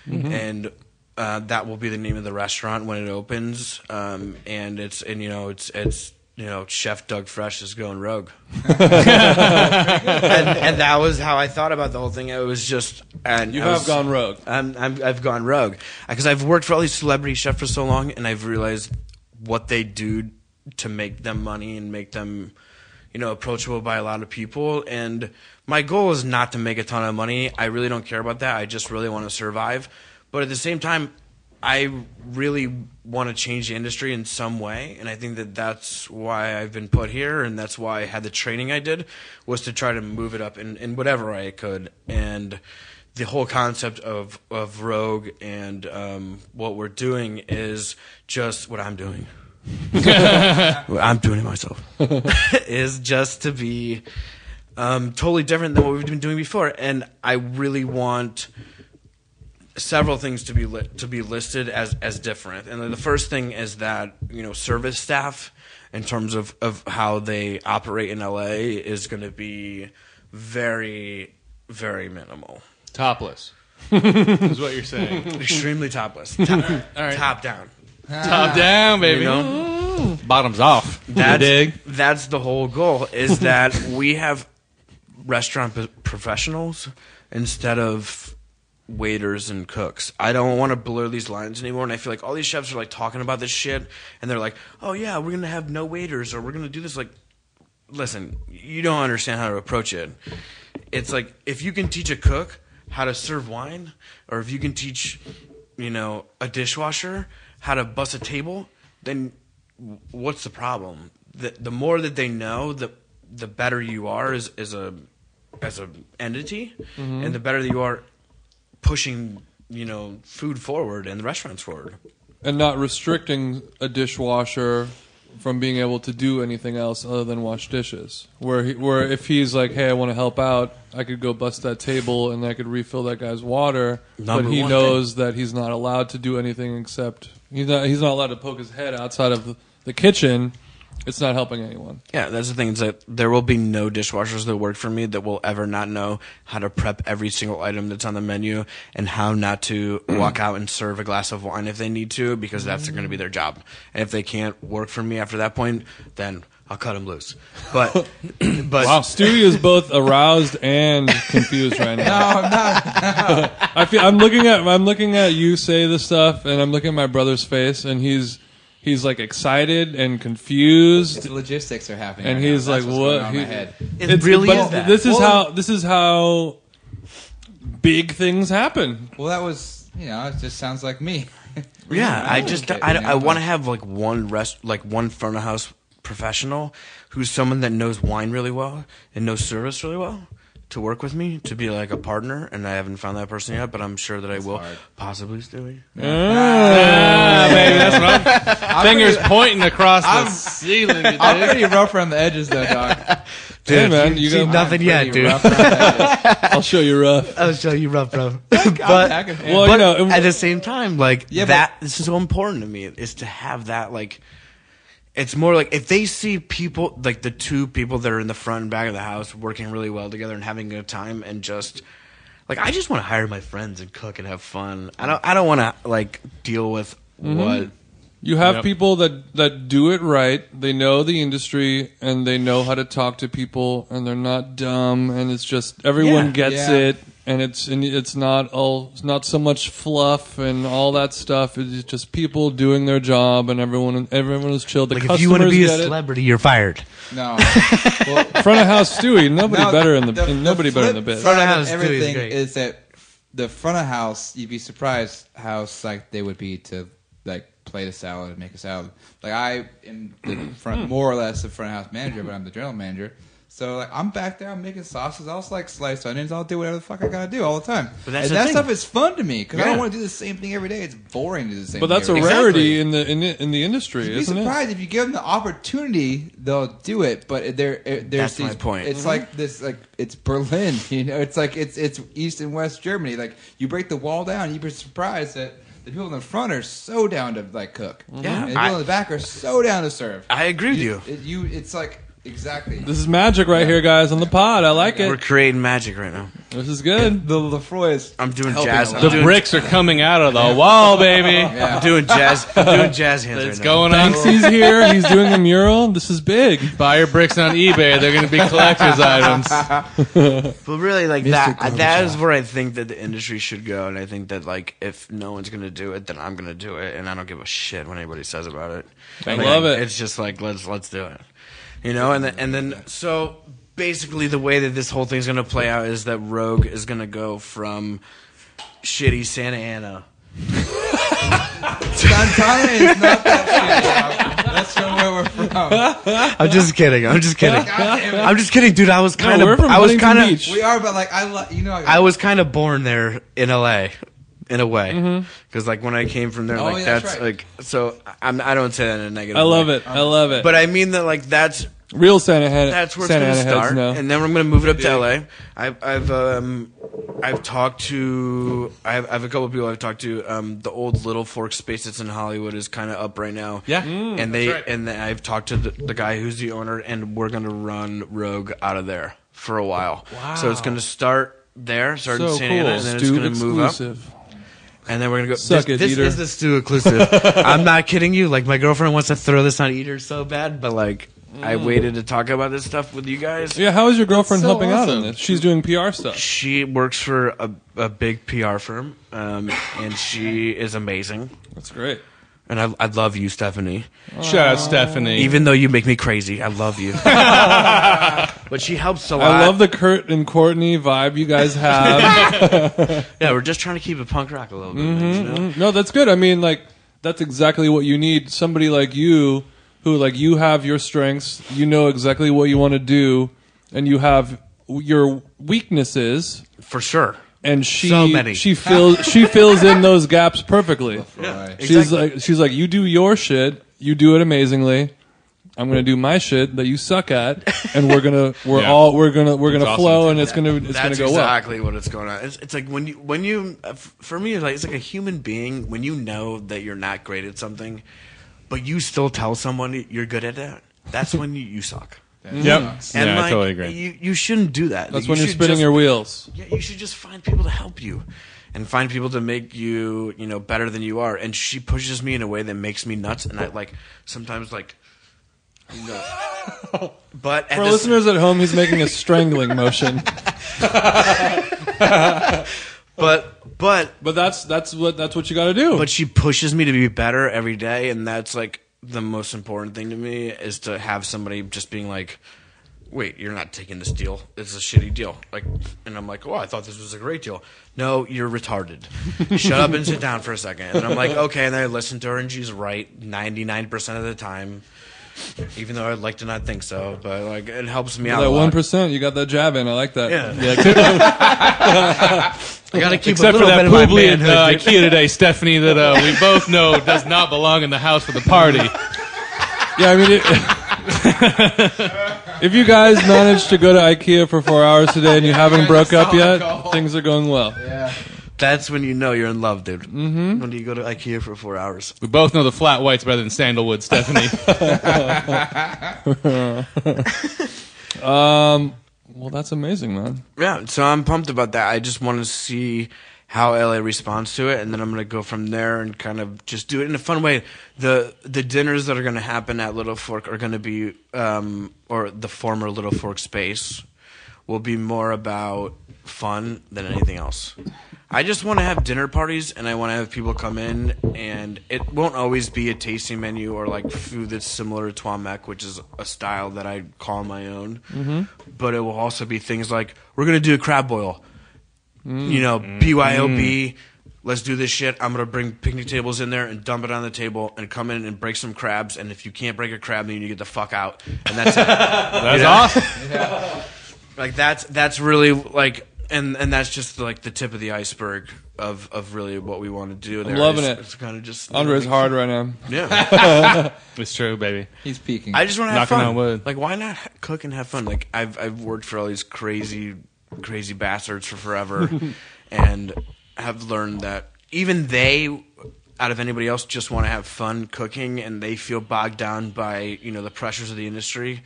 E: and. Uh, that will be the name of the restaurant when it opens, um, and it's and you know it's it's you know Chef Doug Fresh is going rogue <laughs> <laughs> and, and that was how I thought about the whole thing. It was just, and
C: You
E: I
C: have
E: was-
C: gone rogue.
E: I'm, I'm, I've gone rogue because I've worked for all these celebrity chefs for so long, and I've realized what they do to make them money and make them, you know, approachable by a lot of people. And my goal is not to make a ton of money. I really don't care about that. I just really want to survive. But at the same time, I really want to change the industry in some way, and I think that that's why I've been put here, and that's why I had the training I did was to try to move it up in, in whatever way I could. And the whole concept of of Rogue and um, what we're doing is just what I'm doing. What <laughs> I'm doing it myself <laughs> is just to be um, totally different than what we've been doing before, and I really want several things to be li- to be listed as as different. And the first thing is that you know service staff, in terms of of how they operate in LA, is going to be very very minimal,
D: Topless. <laughs> is what you're saying. <laughs>
E: extremely topless, <laughs> top, top down.
D: Top ah. down, baby.
E: You know?
D: Bottoms off.
E: That's,
D: dig?
E: that's the whole goal is that we have restaurant professionals instead of waiters and cooks. I don't want to blur these lines anymore and I feel like all these chefs are like talking about this shit and they're like, "Oh yeah, we're going to have no waiters or we're going to do this like listen, you don't understand how to approach it. It's like if you can teach a cook how to serve wine or if you can teach, you know, a dishwasher how to bust a table, then what's the problem? The the more that they know, the the better you are as as a as a entity, mm-hmm. and the better that you are pushing you know food forward and the restaurants forward.
C: and not restricting a dishwasher from being able to do anything else other than wash dishes. Where he, where if he's like, "Hey, I want to help out," I could go bust that table and I could refill that guy's water.
E: Number
C: but he knows that he's not allowed to do anything except he's not he's not allowed to poke his head outside of the kitchen. It's not helping anyone.
E: Yeah, that's the thing. Is that there will be no dishwashers that work for me that will ever not know how to prep every single item that's on the menu and how not to mm. walk out and serve a glass of wine if they need to because that's going to be their job. And if they can't work for me after that point, then I'll cut them loose. But <laughs> but
C: Wow, Stewie is both aroused and confused right now. <laughs>
A: No, I'm not. <laughs>
C: I feel I'm looking at I'm looking at you say this stuff, and I'm looking at my brother's face, and he's he's like excited and confused,
A: It's logistics are happening.
C: and
A: right now.
C: he's like,
A: That's
C: "What?"
A: going my
C: He-
A: head.
E: it
C: It's-
E: really
C: but
E: is that.
C: This is
A: Well-
C: how this is how big things happen.
A: Well, that was you know, it just sounds like me. <laughs>
E: Yeah, I just
A: Okay,
E: I,
A: you know,
E: I want to have like one rest like one front of house professional who's someone that knows wine really well and knows service really well to work with me to be like a partner and I haven't found that person yet but I'm sure that I will
A: hard.
E: possibly Stewie.
D: Ah, baby, that's what <laughs> I'm. Fingers pointing across the ceiling. You
A: I'm pretty rough around the edges, though, dog. <laughs>
C: hey man, you
E: see
C: got,
E: nothing yet, dude.
A: rough around the edges. <laughs>
C: I'll show you rough.
E: I'll show you rough, bro.
A: I'm
E: but
A: back and.
C: Well,
E: but
C: you know,
E: at the same time, like
A: Yeah, but-
E: that this is so important to me is to have that like it's more like if they see people like the two people that are in the front and back of the house working really well together and having a good time and just like I just want to hire my friends and cook and have fun. I don't I don't want to like deal with mm-hmm. what
C: You have
D: Yep.
C: people that that do it right. They know the industry and they know how to talk to people, and they're not dumb. And it's just everyone
E: Yeah.
C: gets
A: Yeah.
C: it, and it's and it's not all it's not so much fluff and all that stuff. It's just people doing their job, and everyone everyone is chill. The
E: like if you want to be a
C: get it.
E: celebrity, you're fired.
A: No. <laughs> Well,
C: Front of house Stewie. Nobody
A: no,
C: better in the,
A: the-
C: nobody
A: the
C: better in the
A: flip
C: bit.
E: Front of
A: side
E: house, too, is
A: everything
E: great.
A: is that the front of house. You'd be surprised how psyched they would be to like plate a salad and make a salad. Like I am the front, hmm. more or less the front of house manager, but I'm the general manager. So like I'm back there, I'm making sauces. I'll like slice onions. I'll do whatever the fuck I gotta do all the time.
E: But that's
A: and
E: the
A: that
E: thing.
A: stuff is fun to me because I don't want to do the same thing every day. It's boring to do the same. Thing.
C: But
A: thing
C: that's a
A: every day.
E: Exactly.
C: rarity in the in the, in the industry,
A: You'd be
C: isn't it?
A: surprised if you give them the opportunity, they'll do it. But there, there's
E: That's my
A: these,
E: point.
A: It's
C: Mm-hmm.
A: like this, like it's Berlin. <laughs> You know, it's like it's it's East and West Germany. Like you break the wall down, you'd be surprised that the people in the front are so down to like cook.
E: Yeah,
A: and the people
E: I-
A: in the back are so down to serve.
E: I agree with you.
A: It, you, it's like exactly
C: This is magic right here, guys, on the pod. I like it.
E: We're
C: it.
E: creating magic right now.
C: This is good.
A: the Lefroy is.
E: I'm doing
A: Helping
E: jazz.
A: a
E: I'm.
D: The
E: doing,
D: bricks are coming out of the wall, baby. <laughs>
E: I'm doing jazz. I'm doing jazz hands
D: It's
E: right
D: going on.
C: Banksy's <laughs> here. He's doing a mural. This is big.
D: Buy your bricks on eBay. They're going to be <laughs> collector's items.
E: But really, like
A: Mr.
E: that.
A: Gorbachev.
E: That is where I think that the industry should go, and I think that like if no one's gonna do it, then I'm gonna do it, and I don't give a shit what anybody says about it.
C: I
E: Like,
C: love it.
E: It's just like let's let's do it, you know. And then and then so basically the way that this whole thing's gonna play out is that Rogue is gonna go from shitty Santa Ana. <laughs>
A: Santana is not that shit. That's from where we're from.
E: I'm just kidding. I'm just kidding.
A: God damn it.
E: I'm just kidding, dude. I was kind
C: we're
E: of.
C: from
E: I was
C: Huntington
E: kind of.
C: Beach.
A: We are, but like I, lo- you know,
E: I was kind of born there in LA, in a way, because like when I came from there,
A: Oh,
E: like
A: yeah, that's
E: that's
A: right.
E: like so. I'm, I don't say that in a negative.
C: I love
E: way.
C: it. I love it.
E: But I mean that like that's
C: real Santa Ana.
E: that's where
C: Santa
E: it's gonna start,
C: know.
E: and then I'm gonna move it up to LA. I've I've um I've talked to I have, I have a couple of people I've talked to. Um, the old Little Fork space that's in Hollywood is kind of up right now.
D: Yeah.
E: and they
D: right.
E: and then I've talked to the, the guy who's the owner, and we're gonna run Rogue out of there for a while. Wow. So it's gonna start there, start in
C: so
E: Santa Ana, and then
C: Stu
E: it's gonna move up.
C: Exclusive.
E: And then we're gonna go.
C: Suck
E: this
C: it,
E: this
C: Eater.
E: is the stew exclusive. <laughs> I'm not kidding you. Like my girlfriend wants to throw this on Eater so bad, but like I waited to talk about this stuff with you guys.
C: Yeah, how is your girlfriend
A: so
C: helping out on this? She's doing PR stuff.
E: She works for a, a big PR firm, um, and she is amazing.
C: That's great.
E: And I, I love you, Stephanie.
D: Shout out Stephanie.
E: Even though you make me crazy, I love you. <laughs> but she helps a lot.
C: I love the Kurt and Courtney vibe you guys have. <laughs>
E: Yeah, we're just trying to keep it punk rock a little bit. man, you mm-hmm, know? Mm-hmm.
C: no, that's good. I mean, like that's exactly what you need. Somebody like you, who like you have your strengths, you know exactly what you want to do, and you have your weaknesses,
E: For sure.
C: And she
E: So many.
C: she fills she fills in those gaps perfectly. <laughs>
A: Right.
C: She's like she's like you do your shit, you do it amazingly. I'm gonna do my shit that you suck at, and we're gonna <laughs> we're
D: Yeah.
C: all we're gonna we're gonna
D: That's
C: flow,
D: awesome.
C: and it's gonna it's
E: That's
C: gonna go well.
E: exactly what it's going on. It's, it's like when you when you uh, f- for me it's like it's like a human being when you know that you're not great at something, but you still tell someone you're good at it. That's when you, you suck.
D: Yep.
E: And
D: yeah,
E: like,
D: I totally agree.
E: You you shouldn't do that.
C: That's
E: You
C: when you're
E: should
C: spinning
E: just-
C: your wheels.
E: Yeah, you should just find people to help you, and find people to make you you know better than you are. And she pushes me in a way that makes me nuts, and I like sometimes like. You know, <laughs> but at
C: For
E: the
C: listeners at home, he's making a strangling motion. <laughs>
E: but but
C: But that's that's what that's what you got to do.
E: but she pushes me to be better every day and that's like the most important thing to me is to have somebody just being like wait you're not taking this deal. It's a shitty deal. Like and i'm like oh i thought this was a great deal. No you're retarded. Shut up and sit down for a second. And i'm like okay. And i listen to her and she's right 99% of the time even though i'd like to not think so but like it helps me out
C: that one percent, you got that jab in. I like that.
E: Yeah. I <laughs> gotta keep
D: Except
E: a
D: for that
E: bit of my
D: poobly at
E: manhood,
D: uh. IKEA today, Stephanie, that uh, we both know does not belong in the house for the party.
C: Yeah, I mean, it, <laughs> if you guys managed to go to IKEA for four hours today and you haven't broke up yet, things are going well.
E: That's when you know you're in love, dude. Mm-hmm. When you go to IKEA for four hours.
D: We both know the flat white's better than sandalwood, Stephanie. <laughs>
C: um, Well, that's amazing, man.
E: Yeah, so I'm pumped about that. I just want to see how LA responds to it, and then I'm gonna go from there and kind of just do it in a fun way. the The dinners that are gonna happen at Little Fork are gonna be, um, or the former Little Fork space, will be more about fun than anything else. I just want to have dinner parties, and I want to have people come in, and it won't always be a tasting menu or like food that's similar to Trois Mec, which is a style that I call my own. Mm-hmm. But it will also be things like we're gonna do a crab boil, mm. you know, mm. BYOB, mm. let's do this shit. I'm gonna bring picnic tables in there and dump it on the table and come in and break some crabs. And if you can't break a crab, then you get the fuck out. And that's it. <laughs>
D: That's
E: Yeah.
D: awesome. <laughs>
E: like that's that's really like and and that's just like the tip of the iceberg of of really what we want to do. There.
C: loving
E: It's-
C: it.
E: It's kind of just
C: Andre's hard right now.
E: Yeah, <laughs> <laughs>
D: It's true, baby.
A: He's peaking.
E: I just want to have
D: Knocking
E: fun.
D: on wood.
E: Like, why not cook and have fun? Like, I've I've worked for all these crazy, crazy bastards for forever, <laughs> and have learned that even they, out of anybody else, just want to have fun cooking, and they feel bogged down by you know the pressures of the industry.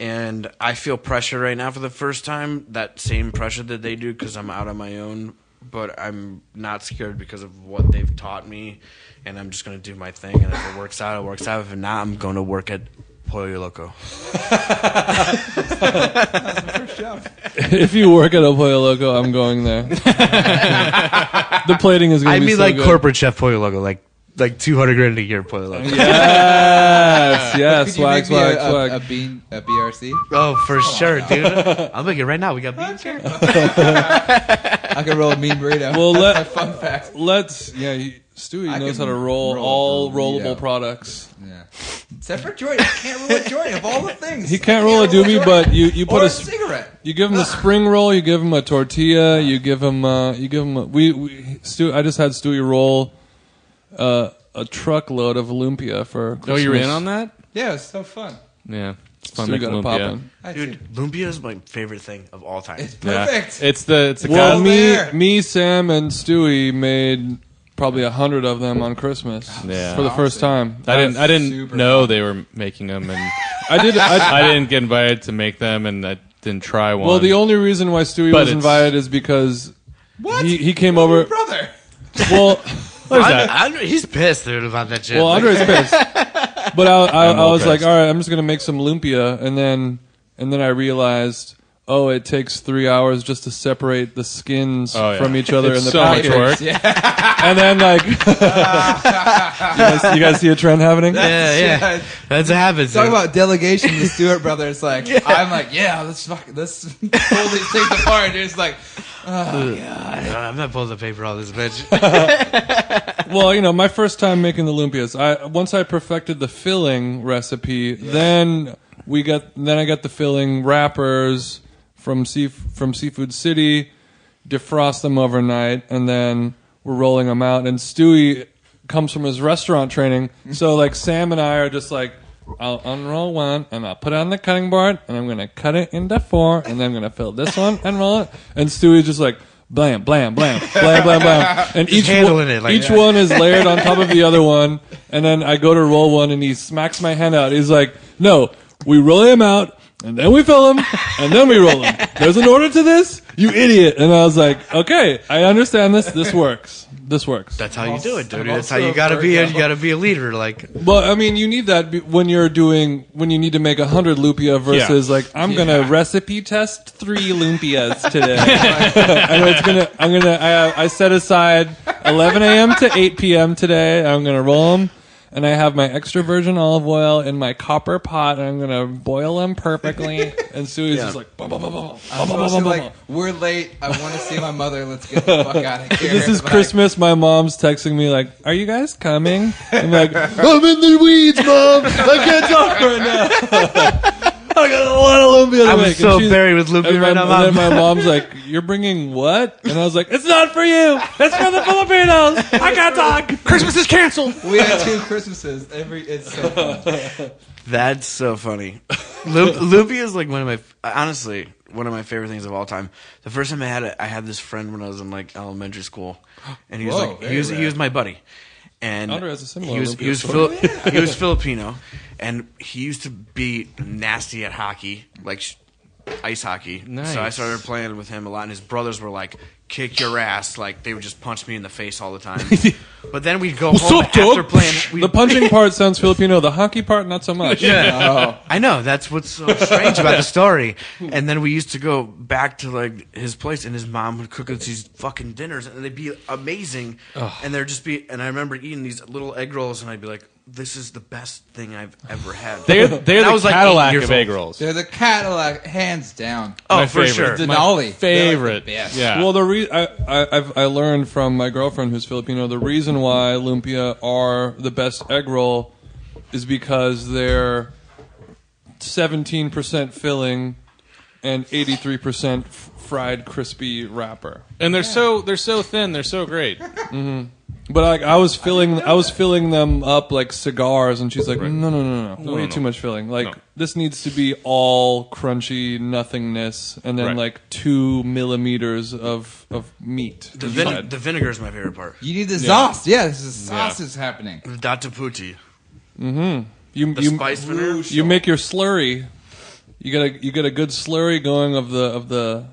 E: And I feel pressure right now for the first time, that same pressure that they do because I'm out on my own. But I'm not scared because of what they've taught me, and I'm just gonna do my thing. And if it works out, it works out. If not, I'm going to work at Pollo Loco. <laughs>
C: if you work at El Pollo Loco, I'm going there. <laughs> the plating is going
E: I
C: to be I
E: mean,
C: so
E: like
C: good.
E: corporate chef Pollo Loco, like like two hundred grand a year Pollo Loco.
C: Yes, <laughs> yes,
A: Could you
C: swag,
A: make me
C: swag,
A: a,
C: swag.
A: A, a bean, a BRC?
E: Oh, for sure, dude. <laughs> I'm make it right now. We got beans here.
A: I can roll a mean burrito. <laughs>
C: Well,
A: That's
C: let-
A: my fun fact.
C: Let's, yeah, he, Stewie
A: I
C: knows
A: can
C: how to roll,
A: roll
C: all
A: a
C: rollable
A: burrito.
C: products.
A: Yeah. Except for joint, I can't roll a joint of all the things.
C: He can't roll a doobie, but you, you put
A: or
C: a,
A: a
C: s-
A: cigarette.
C: you give him the <sighs> spring roll, you give him a tortilla, you give him, uh, you give him. A, we, we Stu, I just had Stewie roll uh, a truckload of lumpia for.
D: Oh, you were in on that?
A: Yeah, it's so fun.
D: Yeah. It's fun
C: Stewie
D: making
C: got it
D: lumpia.
C: popping.
A: I
E: Dude, lumpia is my favorite thing of all time.
A: It's
D: Yeah.
A: perfect.
D: It's the it's the
C: Well, me,
A: there.
C: me, Sam, and Stewie made probably a hundred of them on Christmas
D: Yeah.
C: for the first time.
D: I didn't I didn't
A: Super
D: know
A: fun.
D: they were making them and <laughs>
C: I did. I,
D: I didn't get invited to make them and I didn't try one.
C: well, the only reason why Stewie
D: But
C: was
D: it's-
C: invited is because
A: what?
C: he, he came
A: Oh,
C: over.
A: brother.
C: Well, <laughs>
D: What is that?
E: Andre, he's pissed, dude, about that shit.
C: well, Andre's pissed. <laughs> But I, I,
D: I'm
C: I
D: all
C: was like,
D: pissed.
C: all right, I'm just gonna make some lumpia, and then and then I realized. Oh, it takes three hours just to separate the skins
D: Oh, yeah.
C: from each other
D: It's
C: in the
D: so much
C: package.
D: work.
A: Yeah.
C: And then like, <laughs> you, guys, you guys see a trend happening?
E: yeah, yeah. That's a habit.
A: Talk
E: dude.
A: about delegation. The Stewart brothers, like <laughs> I'm like, yeah, let's fuck, let's pull these things apart. Dude. It's like,
E: Uh, I'm not pulling the paper on this bitch. <laughs> <laughs>
C: Well, you know, my first time making the lumpias, I once I perfected the filling recipe, then we got then I got the filling wrappers from sea from Seafood City, defrost them overnight, and then we're rolling them out. And Stewie comes from his restaurant training, so like Sam and I are just like. I'll unroll one and I'll put it on the cutting board and I'm gonna cut it into four and then I'm gonna fill this one and roll it. And Stewie's just like blam, blam, blam, blam, blam, blam. <laughs> And each
E: handling
C: one,
E: it like
C: each
E: that.
C: one is layered on top of the other one. And then I go to roll one and he smacks my hand out. He's like, no, we roll him out and then we fill him and then we roll him. There's an order to this? You idiot. And I was like, okay, I understand this. This works. This works.
E: That's how you do it, dude. That's how you gotta be. A, you gotta be a leader. Like,
C: Well, I mean, you need that be- when you're doing when you need to make a hundred lumpia versus like I'm gonna recipe test three lumpias today, <laughs> and it's gonna I'm gonna I, I set aside 11 a.m. to 8 p.m. today. I'm gonna roll them, and I have my extra virgin olive oil in my copper pot, and I'm gonna boil them perfectly. <laughs> And Stewie's just like, bum, bum, bum, bum,
A: I'm
C: bum, bum,
A: supposed
C: bum,
A: to
C: bum,
A: like, we're late. I want to see my mother. Let's get the fuck out of <laughs> here.
C: This is
A: Like,
C: Christmas. My mom's texting me like, "Are you guys coming?" I'm like, <laughs> "I'm in the weeds, mom. I can't talk right now. I got a lot of lumpia to
E: I'm
C: make."
E: So
C: she's-
E: buried with lumpia
C: my,
E: right now,
C: and then my mom's like, <laughs> "You're bringing what?" And I was like, "It's not for you. It's for the Filipinos. I can't talk. Christmas is canceled."
A: We had two Christmases. Every it's so fun. <laughs>
E: That's so funny. Lump, lumpia is like one of my honestly one of my favorite things of all time. The first time I had it, I had this friend when I was in like elementary school, and he was
A: Whoa,
E: like he was
A: rare.
E: he was my buddy, and
C: Andre has a similar
E: he was he was. Fili- <laughs> he was Filipino, and he used to be nasty at hockey, like sh- ice hockey. So I started playing with him a lot, and his brothers were like, "Kick your ass!" Like they would just punch me in the face all the time. <laughs> but then we'd go home
C: up,
E: after
C: dog?
E: playing. we'd-
C: The punching part sounds Filipino. The hockey part, not so <laughs> much.
E: yeah. Oh. I know. That's what's so strange about the story. And then we used to go back to like his place, and his mom would cook us these fucking dinners, and they'd be amazing. And there'd just be, and I remember eating these little egg rolls, and I'd be like, this is the best thing I've ever had.
D: They're they're
E: And I
D: the
E: was like eight
D: Cadillac
E: years
D: of egg rolls.
A: They're the Cadillac, hands down.
E: oh,
D: My
E: for
D: favorite.
E: sure.
A: Denali.
D: My favorite.
A: like the.
D: Yeah.
C: Well, the re- I, I, I've I learned from my girlfriend who's Filipino the reason why lumpia are the best egg roll is because they're seventeen percent filling and eighty three percent fried crispy wrapper.
D: and they're so they're so thin. They're so great. Mm-hmm.
C: But like I was filling, I, was filling them up like cigars, and she's like, "No, no, no, no, way
D: no,
C: too much filling. Like
D: No.
C: this needs to be all crunchy nothingness, and then
D: Right.
C: like two millimeters of of meat."
E: The, vine- the vinegar is my favorite part.
A: You need the sauce. Yeah, this is sauce is happening.
E: The Datu Puti. Mm-hmm.
C: you
E: The
C: you,
E: spice vinegar.
C: you make your slurry. You get a you get a good slurry going of the of the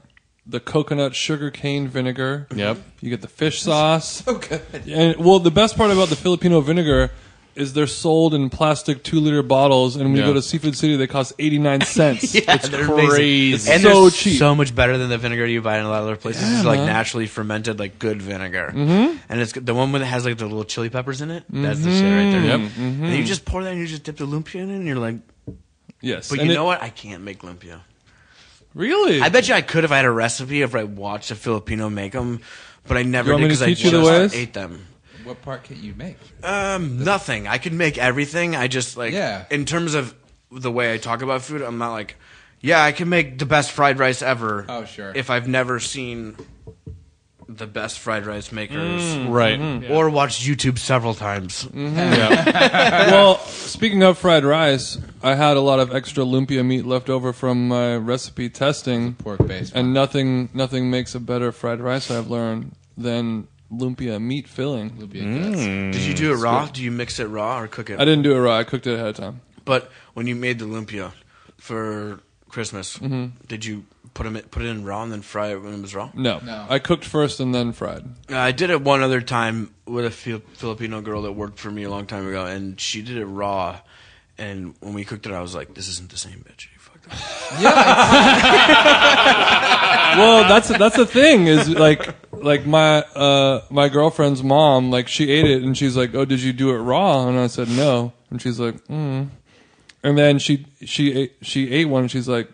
C: the coconut sugar cane vinegar.
D: Yep.
C: You get the fish sauce.
A: So <laughs> good.
C: And well, the best part about the Filipino vinegar is they're sold in plastic two liter bottles, and when you go to Seafood City, they cost eighty nine <laughs> cents.
E: Yeah,
C: it's
E: they're
C: crazy.
E: amazing.
C: It's
E: and
C: so
E: they're
C: cheap.
E: so much better than the vinegar you buy in a lot of other places. it's like
C: man.
E: naturally fermented, like good vinegar. Mm-hmm. And it's the one that has like the little chili peppers in it. That's the shit right there.
D: Yep.
E: And you just pour that, and you just dip the lumpia in it, and you're like,
C: yes,
E: but
C: And
E: you
C: it-
E: know what? I can't make lumpia.
C: Really?
E: I bet you I could if I had a recipe if I watched a Filipino make them, but I never
C: You want
E: did
C: me to
E: because I
C: teach you the
E: just
C: ways?
E: ate them.
A: What part can you make?
E: Um, nothing. I could make everything. I just like
A: Yeah.
E: in terms of the way I talk about food, I'm not like, yeah, I can make the best fried rice ever.
A: Oh, sure.
E: If I've never seen the best fried rice makers mm-hmm.
D: Right. Mm-hmm.
E: or watched YouTube several times. Mm-hmm.
D: Yeah. <laughs>
C: well, speaking of fried rice, I had a lot of extra lumpia meat left over from my recipe testing,
A: Pork based.
C: and nothing nothing makes a better fried rice I've learned than lumpia meat filling. Mm.
E: Did you do it raw? Do you mix it raw or cook it?
C: I didn't do it raw. I cooked it ahead of time.
E: But when you made the lumpia for Christmas,
C: Mm-hmm.
E: did you put 'em in, put it in raw and then fry it when it was raw?
C: No,
A: No.
C: I cooked first and then fried.
E: I did it one other time with a Fil- Filipino girl that worked for me a long time ago, and she did it raw. And when we cooked it, I was like, "This isn't the same, bitch." You fucked up. <laughs>
C: well, that's that's the thing is like like my uh my girlfriend's mom like she ate it and she's like, "Oh, did you do it raw?" And I said, "No." And she's like, "Mm." And then she she ate, she ate one and she's like,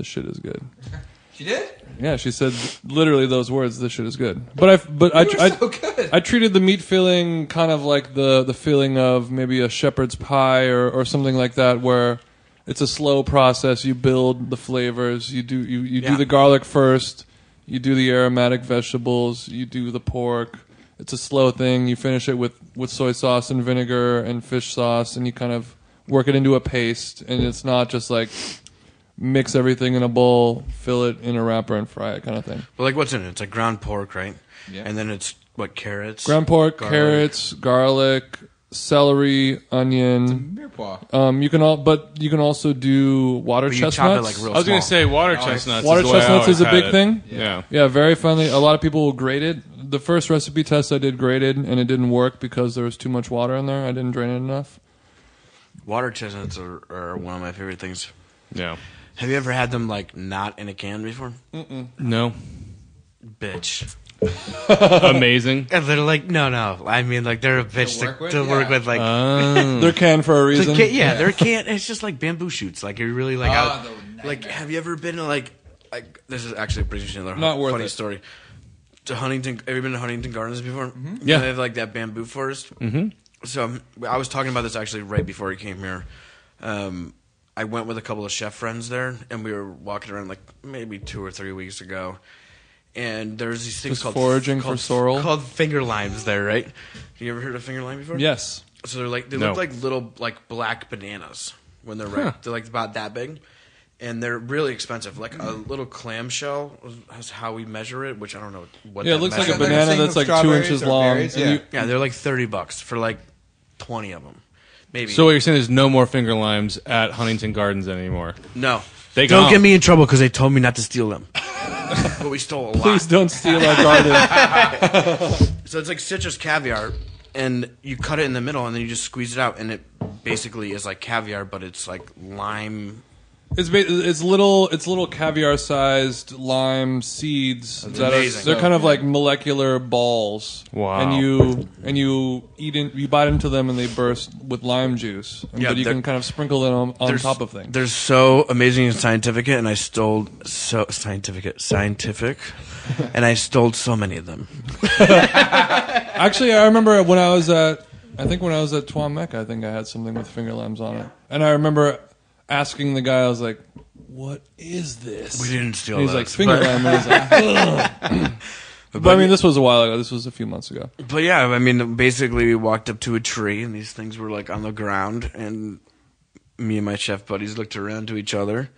C: "This shit is good." <laughs>
A: She did?
C: Yeah, she said literally those words. This shit is good. But I but I, I
A: so good.
C: I treated the meat filling kind of like the the feeling of maybe a shepherd's pie or or something like that, where it's a slow process. You build the flavors. You do you, you do the garlic first. You do the aromatic vegetables. You do the pork. It's a slow thing. You finish it with with soy sauce and vinegar and fish sauce, and you kind of work it into a paste. And it's not just like mix everything in a bowl, fill it in a wrapper, and fry it kind of thing.
E: But like, what's in it? It's like ground pork, right?
A: Yeah.
E: And then it's what carrots,
C: Ground pork,
E: garlic.
C: carrots, garlic, celery, onion.
A: Mirepoix.
C: Um, you can all, but you can also do water
E: But you
C: chestnuts.
E: chop it like real
D: I was going to say water chestnuts.
C: Water
D: is the way I
C: chestnuts
D: always
C: is a
D: had
C: big
D: it.
C: thing?
D: Yeah.
C: yeah, very friendly. A lot of people will grate it. The first recipe test I did grated, and it didn't work because there was too much water in there. I didn't drain it enough.
E: Water chestnuts are, are one of my favorite things.
D: Yeah.
E: Have you ever had them like not in a can before?
D: No.
E: Bitch. <laughs>
D: Amazing.
E: And they're like, no, no. I mean, like they're a bitch to,
A: work
E: to
A: with?
E: work
A: Yeah.
E: with. Like,
D: Uh,
C: They're canned for a
E: It's
C: reason.
E: a can- yeah, they're can't. It's just like bamboo shoots. Like you're really like,
A: Oh,
E: out,
A: the
E: like
A: nightmare.
E: have you ever been to like, like this is actually a pretty interesting another
C: Not worth
E: funny
C: it.
E: story. To Huntington, have you been to Huntington Gardens before?
D: Yeah.
E: they have like that bamboo forest. Mm-hmm. So um, I was talking about this actually right before I came here. Um, I went with a couple of chef friends there, and we were walking around like maybe two or three weeks ago. And there's these things
C: Just
E: called
C: foraging for sorrel?
E: called finger limes there, right? You ever heard of finger lime before?
C: Yes.
E: So they're like they
D: No.
E: look like little like black bananas when they're ripe. They're like about that big, and they're really expensive. Like a little clamshell is how we measure it, which I don't know what.
C: Yeah, it looks like a
A: Like a
C: banana that's like two inches long.
A: yeah.
C: you-
E: Yeah, they're like thirty bucks for like twenty of them, maybe.
D: so what you're saying is no more finger limes at Huntington Gardens anymore.
E: no,
D: They
E: don't
D: gone.
E: get me in trouble because they told me not to steal them. <laughs> but we stole a lot.
C: Please don't steal our garden. <laughs>
E: So it's like citrus caviar, and you cut it in the middle, and then you just squeeze it out, and it basically is like caviar, but it's like lime
C: It's ba- it's little it's little caviar sized lime seeds that are they're kind of oh. like molecular balls.
D: Wow.
C: And you and you eat in, you bite into them and they burst with lime juice. And-
E: Yeah,
C: but you
E: they're-
C: can kind of sprinkle them on, on
E: There's-
C: top of things.
E: They're so amazing and scientific, and I stole so scientific, scientific, <laughs> and I stole so many of them. <laughs>
C: Actually, I remember when I was at I think when I was at Trois Mec, I think I had something with finger limes on it. And I remember asking the guy, I was like, "What is this?"
E: We didn't steal
C: And he's
E: those,
C: like finger
E: but-
C: lime. And he's like, <laughs> "Ugh." but, I mean, this was a while ago. This was a few months ago.
E: But yeah, I mean, basically, we walked up to a tree, and these things were like on the ground, and me and my chef buddies looked around to each other,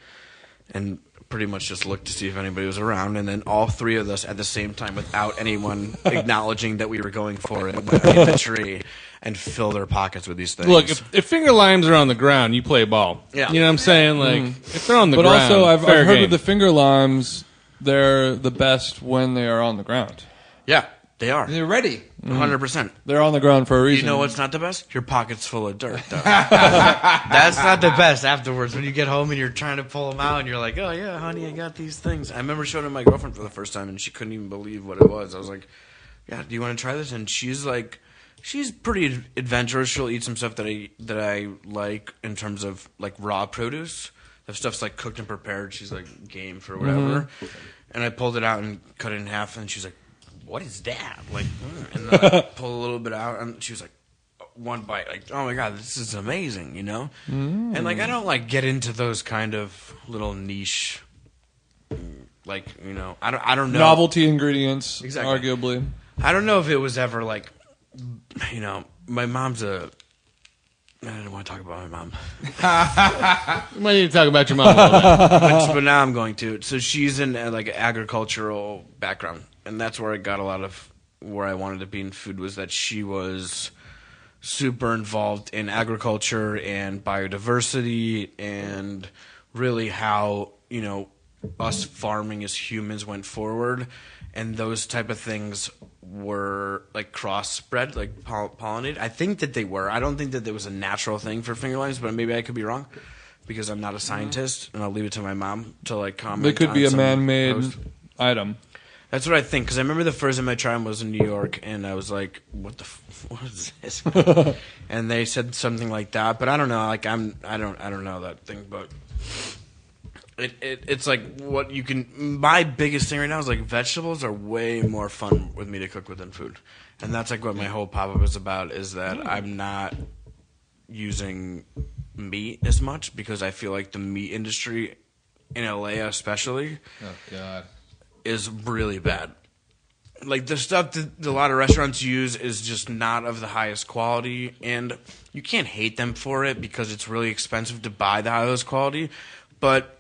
E: and pretty much just looked to see if anybody was around, and then all three of us at the same time, without anyone <laughs> acknowledging that we were going for it, went the tree and fill their pockets with these things.
D: Look, if, if finger limes are on the ground, you play ball.
E: Yeah.
D: You know what I'm saying? Like, mm-hmm. if they're on the ground.
C: But
D: ground,
C: also, I've,
D: fair
C: I've heard
D: game.
C: of the finger limes. They're the best when they are on the ground.
E: yeah, they are,
A: They're ready.
E: hundred percent. Mm-hmm.
C: They're on the ground for a reason.
E: You know what's not the best? Your pocket's full of dirt, though. <laughs> That's not the best afterwards when you get home and you're trying to pull them out and you're like, oh, yeah, honey, I got these things. I remember showing it to my girlfriend for the first time and she couldn't even believe what it was. I was like, yeah, do you want to try this? And she's like, she's pretty adventurous. She'll eat some stuff that I, that I like in terms of like raw produce. If stuff's like cooked and prepared, she's like game for whatever. And I pulled it out and cut it in half and she's like, what is that? Like, mm. and then I <laughs> pulled a little bit out, and she was like, one bite, like, oh my god, this is amazing, you know. And like, I don't like get into those kind of little niche, like, you know, I don't, I don't know.
C: Novelty ingredients,
E: Exactly.
C: arguably.
E: I don't know if it was ever like, you know, my mom's a. I don't want to talk about my mom. <laughs>
D: You might need to talk about your mom a little bit.
E: but, but now I'm going to. So she's in uh, like an agricultural background, and that's where I got a lot of where I wanted to be in food was that she was super involved in agriculture and biodiversity and really how you know us farming as humans went forward and those type of things were like crossbred like poll- pollinated i think that they were i don't think that there was a natural thing for finger limes but maybe i could be wrong because i'm not a scientist and i'll leave it to my mom to like comment
C: They could
E: on
C: be a
E: some
C: man-made
E: post.
C: item.
E: That's what I think. Because I remember the first time I tried them was in New York, and I was like, "What the? F- <laughs> what is this?" <laughs> and they said something like that, but I don't know. Like I'm, I don't, I don't know that thing, but it, it it's like what you can. My biggest thing right now is like vegetables are way more fun with me to cook with than food, and that's like what my whole pop up is about. Is that mm. I'm not using meat as much because I feel like the meat industry in LA especially
A: Oh God.
E: is really bad. Like the stuff that a lot of restaurants use is just not of the highest quality, and you can't hate them for it because it's really expensive to buy the highest quality. But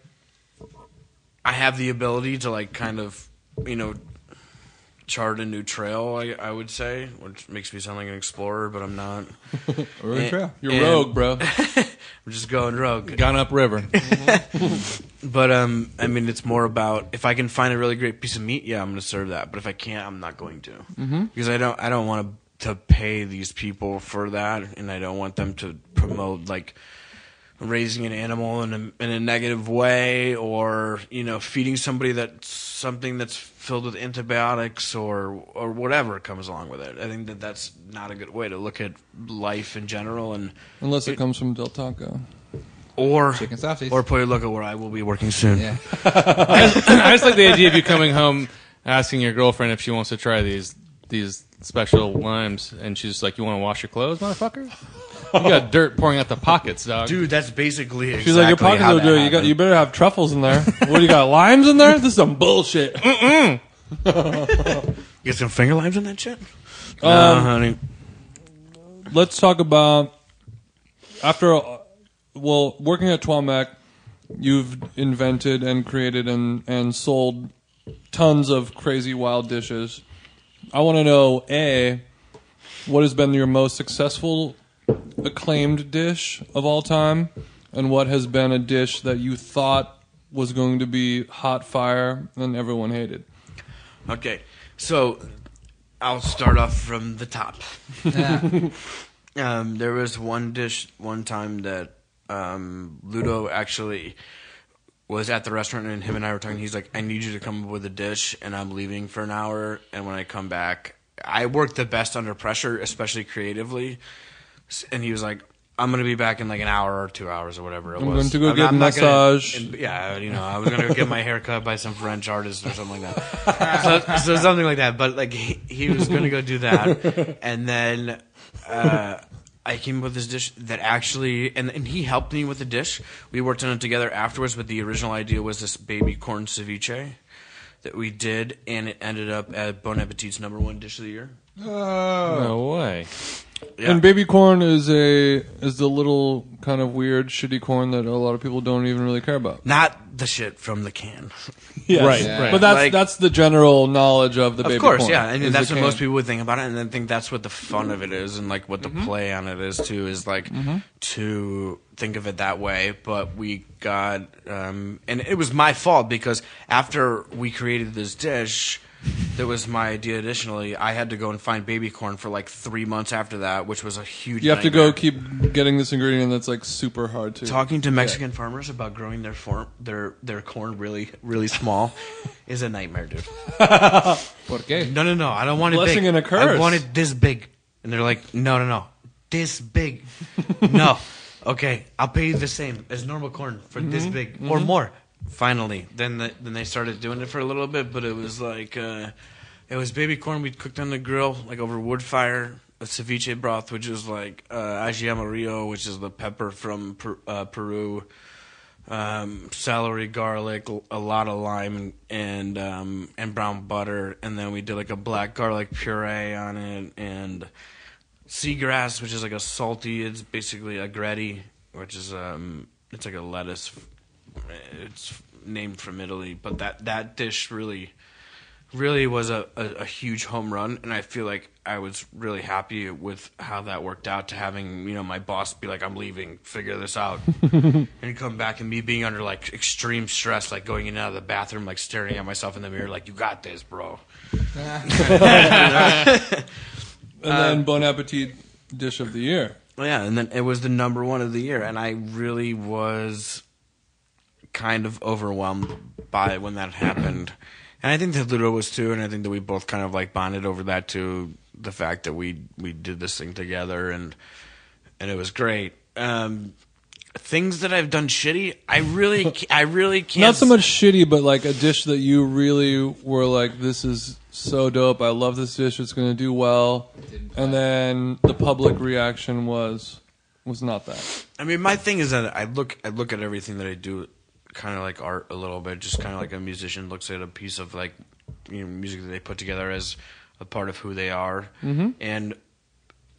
E: I have the ability to like kind of, you know, chart a new trail. I, I would say, which makes me sound like an explorer, but I'm not. <laughs>
A: We're in trail.
C: You're
E: And-
C: rogue, bro. <laughs>
E: I'm just going rogue.
D: Gone up river. <laughs>
E: But um, I mean, it's more about if I can find a really great piece of meat, yeah, I'm going to serve that. But if I can't, I'm not going to mm-hmm. because I don't. I don't want to to pay these people for that, and I don't want them to promote like raising an animal in a in a negative way, or you know, feeding somebody that's something that's filled with antibiotics or or whatever comes along with it. I think that that's not a good way to look at life in general, and
C: Unless it comes from Del Taco.
E: or
A: Chicken sausage.
E: or Pollo Loco, where I will be working soon.
A: Yeah. <laughs>
D: I just like the idea of you coming home asking your girlfriend if she wants to try these these special limes, and she's like, "You want to wash your clothes, motherfucker? You got dirt pouring out the pockets, dog."
E: Dude, that's basically exactly
C: She's like, your pockets
E: how
C: are
E: that
C: dirty. You got,
E: happened.
C: you better have truffles in there. what do you got? Limes in there? This is some bullshit.
E: get <laughs> some finger limes in that shit.
C: Um,
E: no, honey.
C: Let's talk about after. uh, Well, working at Trois Mec, you've invented and created and and sold tons of crazy wild dishes. I want to know a what has been your most successful acclaimed dish of all time, and what has been a dish that you thought was going to be hot fire and everyone hated.
E: Okay, so I'll start off from the top. <laughs> um, there was one dish one time that um, Ludo actually was at the restaurant and him and I were talking. He's like, "I need you to come up with a dish, and I'm leaving for an hour. And when I come back, I work the best under pressure, especially creatively." S- And he was like, "I'm gonna be back in like an hour or two hours or whatever it was.
C: I'm going to go get a
E: not gonna-
C: massage.
E: and- yeah, you know, I was gonna go get my hair cut by some French artist or something like that. <laughs> so, so something like that. But like he, he was gonna go do that, and then uh, I came up with this dish that actually, and and he helped me with the dish. We worked on it together afterwards, but the original idea was this baby corn ceviche that we did, and it ended up at Bon Appetit's number one dish of the year.
D: No way.
E: Yeah.
C: And baby corn is a is the little kind of weird shitty corn that a lot of people don't even really care about.
E: Not the shit from the can. <laughs>
C: Yes.
D: Right,
A: Yeah.
D: right.
C: But that's
E: Like-
C: that's the general knowledge of the baby
E: of course,
C: corn.
E: yeah. I mean,
C: is
E: that's
C: the
E: what most people would think about it, and then think that's what the fun of it is, and like what the play on it is too, is like to think of it that way. But we got, um, and it was my fault because after we created this dish, that was my idea. Additionally, I had to go and find baby corn for like three months after that, which was a huge.
C: You have to go keep getting this ingredient that's like super hard to.
E: Talking to Mexican farmers about growing their form, their their corn really really small is a nightmare, dude. <laughs>
A: ¿Por qué?
E: No, no, no. I don't want it
C: Blessing
E: big.
C: and a curse.
E: I want it this big. And they're like, no, no, no. This big. <laughs> no. Okay, I'll pay you the same as normal corn for this
C: Mm-hmm.
E: big or more. Finally, then the, then they started doing it for a little bit, but it was like uh, it was baby corn we cooked on the grill, like over wood fire. A ceviche broth, which is like uh, ají amarillo, which is the pepper from per, uh, Peru um, celery, garlic, a lot of lime, and and, um, and brown butter, and then we did like a black garlic puree on it, and seagrass, which is like a salty. It's basically agretti, which is um, it's like a lettuce. It's named from Italy, but that that dish really, really was a, a, a huge home run, and I feel like I was really happy with how that worked out. To having you know my boss be like, "I'm leaving, figure this out," <laughs> and come back and me being under like extreme stress, like going in and out of the bathroom, like staring at myself in the mirror, like, "You got this, bro." <laughs>
C: and
E: Uh,
C: then Bon Appetit dish of the year.
E: Yeah, and then it was the number one of the year, and I really was kind of overwhelmed by when that happened. And I think that Ludo was too, and I think that we both kind of like bonded over that too. The fact that we we did this thing together, and and it was great. Um, things that I've done shitty, I really, <laughs> ca- I really can't.
C: Not so much shitty, but like a dish that you really were like, "This is so dope. I love this dish. It's going to do well." And then the public reaction was was not that.
E: I mean, my thing is that I look I look at everything that I do kind of like art a little bit, just kind of like a musician looks at a piece of like you know music that they put together as a part of who they are. Mm-hmm. And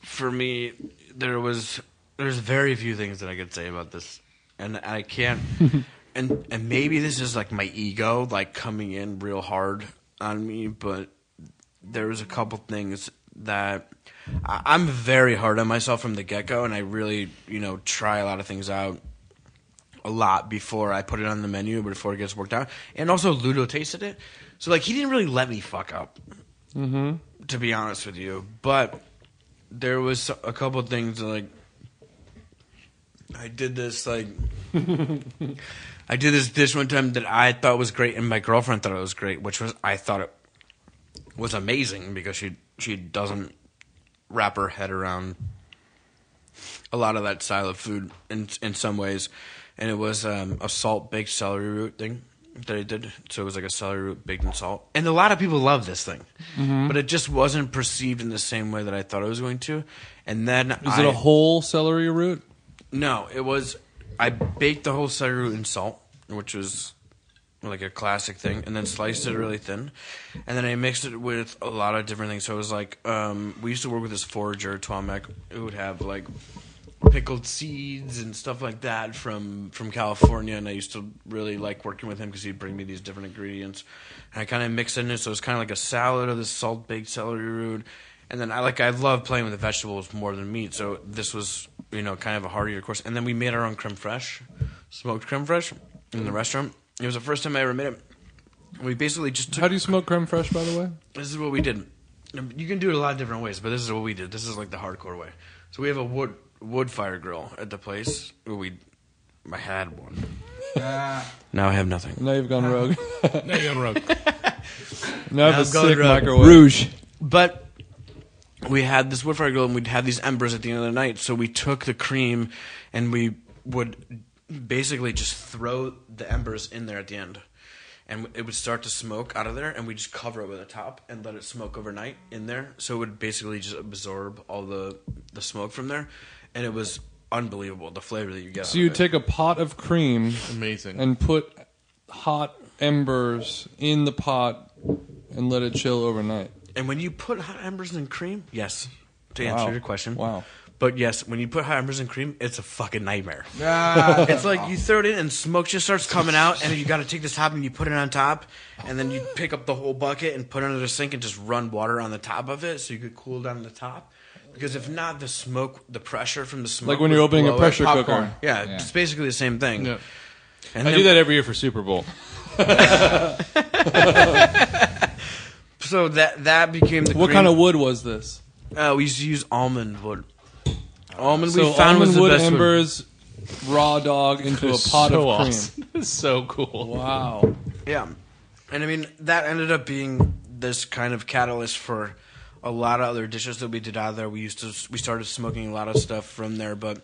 E: for me, there was there's very few things that I could say about this, and I can't. <laughs> and and maybe this is like my ego like coming in real hard on me, but there was a couple things that I- I'm very hard on myself from the get go, and I really, you know, try a lot of things out a lot before I put it on the menu, before it gets worked out. And also, Ludo tasted it, so like he didn't really let me fuck up. Mm-hmm. To be honest with you, but there was a couple things like I did this like. <laughs> I did this dish one time that I thought was great, and my girlfriend thought it was great, which was I thought it was amazing because she she doesn't wrap her head around a lot of that style of food in in some ways, and it was um, a salt baked celery root thing that I did. So it was like a celery root baked in salt, and a lot of people love this thing, but it just wasn't perceived in the same way that I thought it was going to. And then
C: Is it a whole celery root?
E: no, it was. I baked the whole celery root in salt, which was like a classic thing, and then sliced it really thin, and then I mixed it with a lot of different things. So it was like um, we used to work with this forager Tomek who would have like pickled seeds and stuff like that from from California, and I used to really like working with him because he'd bring me these different ingredients, and I kind of mixed it in. So it was kind of like a salad of this salt baked celery root, and then I like I love playing with the vegetables more than meat, so this was you know kind of a heartier course. And then we made our own creme fraiche, smoked creme fraiche in the restaurant. It was the first time I ever made it. We basically just took
C: How do you smoke creme fraiche, by the way?
E: this is what we did. You can do it a lot of different ways, but this is what we did. This is like the hardcore way. So we have a wood wood fire grill at the place. Ooh, We, I had one.
A: Ah,
E: Now I have nothing.
C: Now you've gone rogue. <laughs>
D: Now you're on rogue. <laughs>
C: now I have a
E: I'm going
C: sick
E: rogue.
C: microwave.
A: Rouge.
E: But we had this wood fire grill and we'd have these embers at the end of the night. So we took the cream and we would basically just throw the embers in there at the end. And it would start to smoke out of there, and we just cover it with a top and let it smoke overnight in there. So it would basically just absorb all the the smoke from there, and it was unbelievable the flavor that you get.
C: So
E: out
C: you
E: of it.
C: take a pot of cream
D: Amazing.
C: and put hot embers in the pot and let it chill overnight.
E: and when you put hot embers in cream, yes, to answer
C: Wow.
E: your question,
C: Wow.
E: But yes, when you put hot embers in cream, it's a fucking nightmare. <laughs>
A: Ah,
E: It's like you throw it in and smoke just starts coming out, and then you got to take this top and you put it on top, and then you pick up the whole bucket and put it under the sink and just run water on the top of it so you could cool down the top. Because if not, the smoke, the pressure from the smoke,
C: Like when you're opening a
E: blow it.
C: pressure
A: popcorn.
C: cooker.
E: Yeah,
A: Yeah.
E: it's basically the same thing.
D: Yeah.
E: And
D: I
E: then-
D: do that every year for Super Bowl. <laughs>
E: So that that became the
C: What
E: cream-
C: kind of wood was this?
E: Uh, we used to use almond wood. Almond
C: So
E: we found
C: almond
E: was the
C: wood
E: best wood.
C: embers, raw dog <laughs> into a
D: It's
C: pot
D: so
C: of cream.
D: awesome. <laughs> It's so cool.
C: Wow.
E: Yeah, and I mean that ended up being this kind of catalyst for a lot of other dishes that we did out of there. We used to we started smoking a lot of stuff from there, but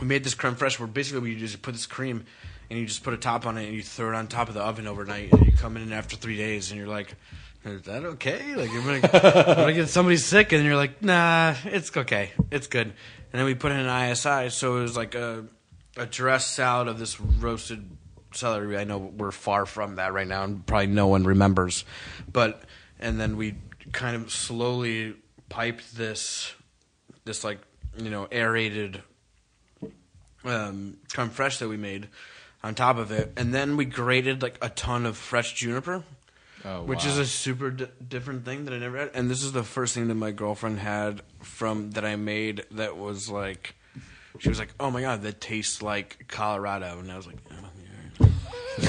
E: we made this creme fraiche where basically we just put this cream and you just put a top on it and you throw it on top of the oven overnight and you come in after three days and you're like. Is that okay? Like you're gonna, gonna get somebody sick, and you're like, nah, it's okay, it's good. And then we put in an ISI, so it was like a a dressed salad of this roasted celery. I know we're far from that right now, and probably no one remembers. But and then we kind of slowly piped this this like you know aerated um, creme fraiche that we made on top of it, and then we grated like a ton of fresh juniper.
A: Oh,
E: Which
A: wow.
E: is a super d- different thing that I never had, and this is the first thing that my girlfriend had from that I made that was like, she was like, "Oh my god, that tastes like Colorado," and I was like, oh,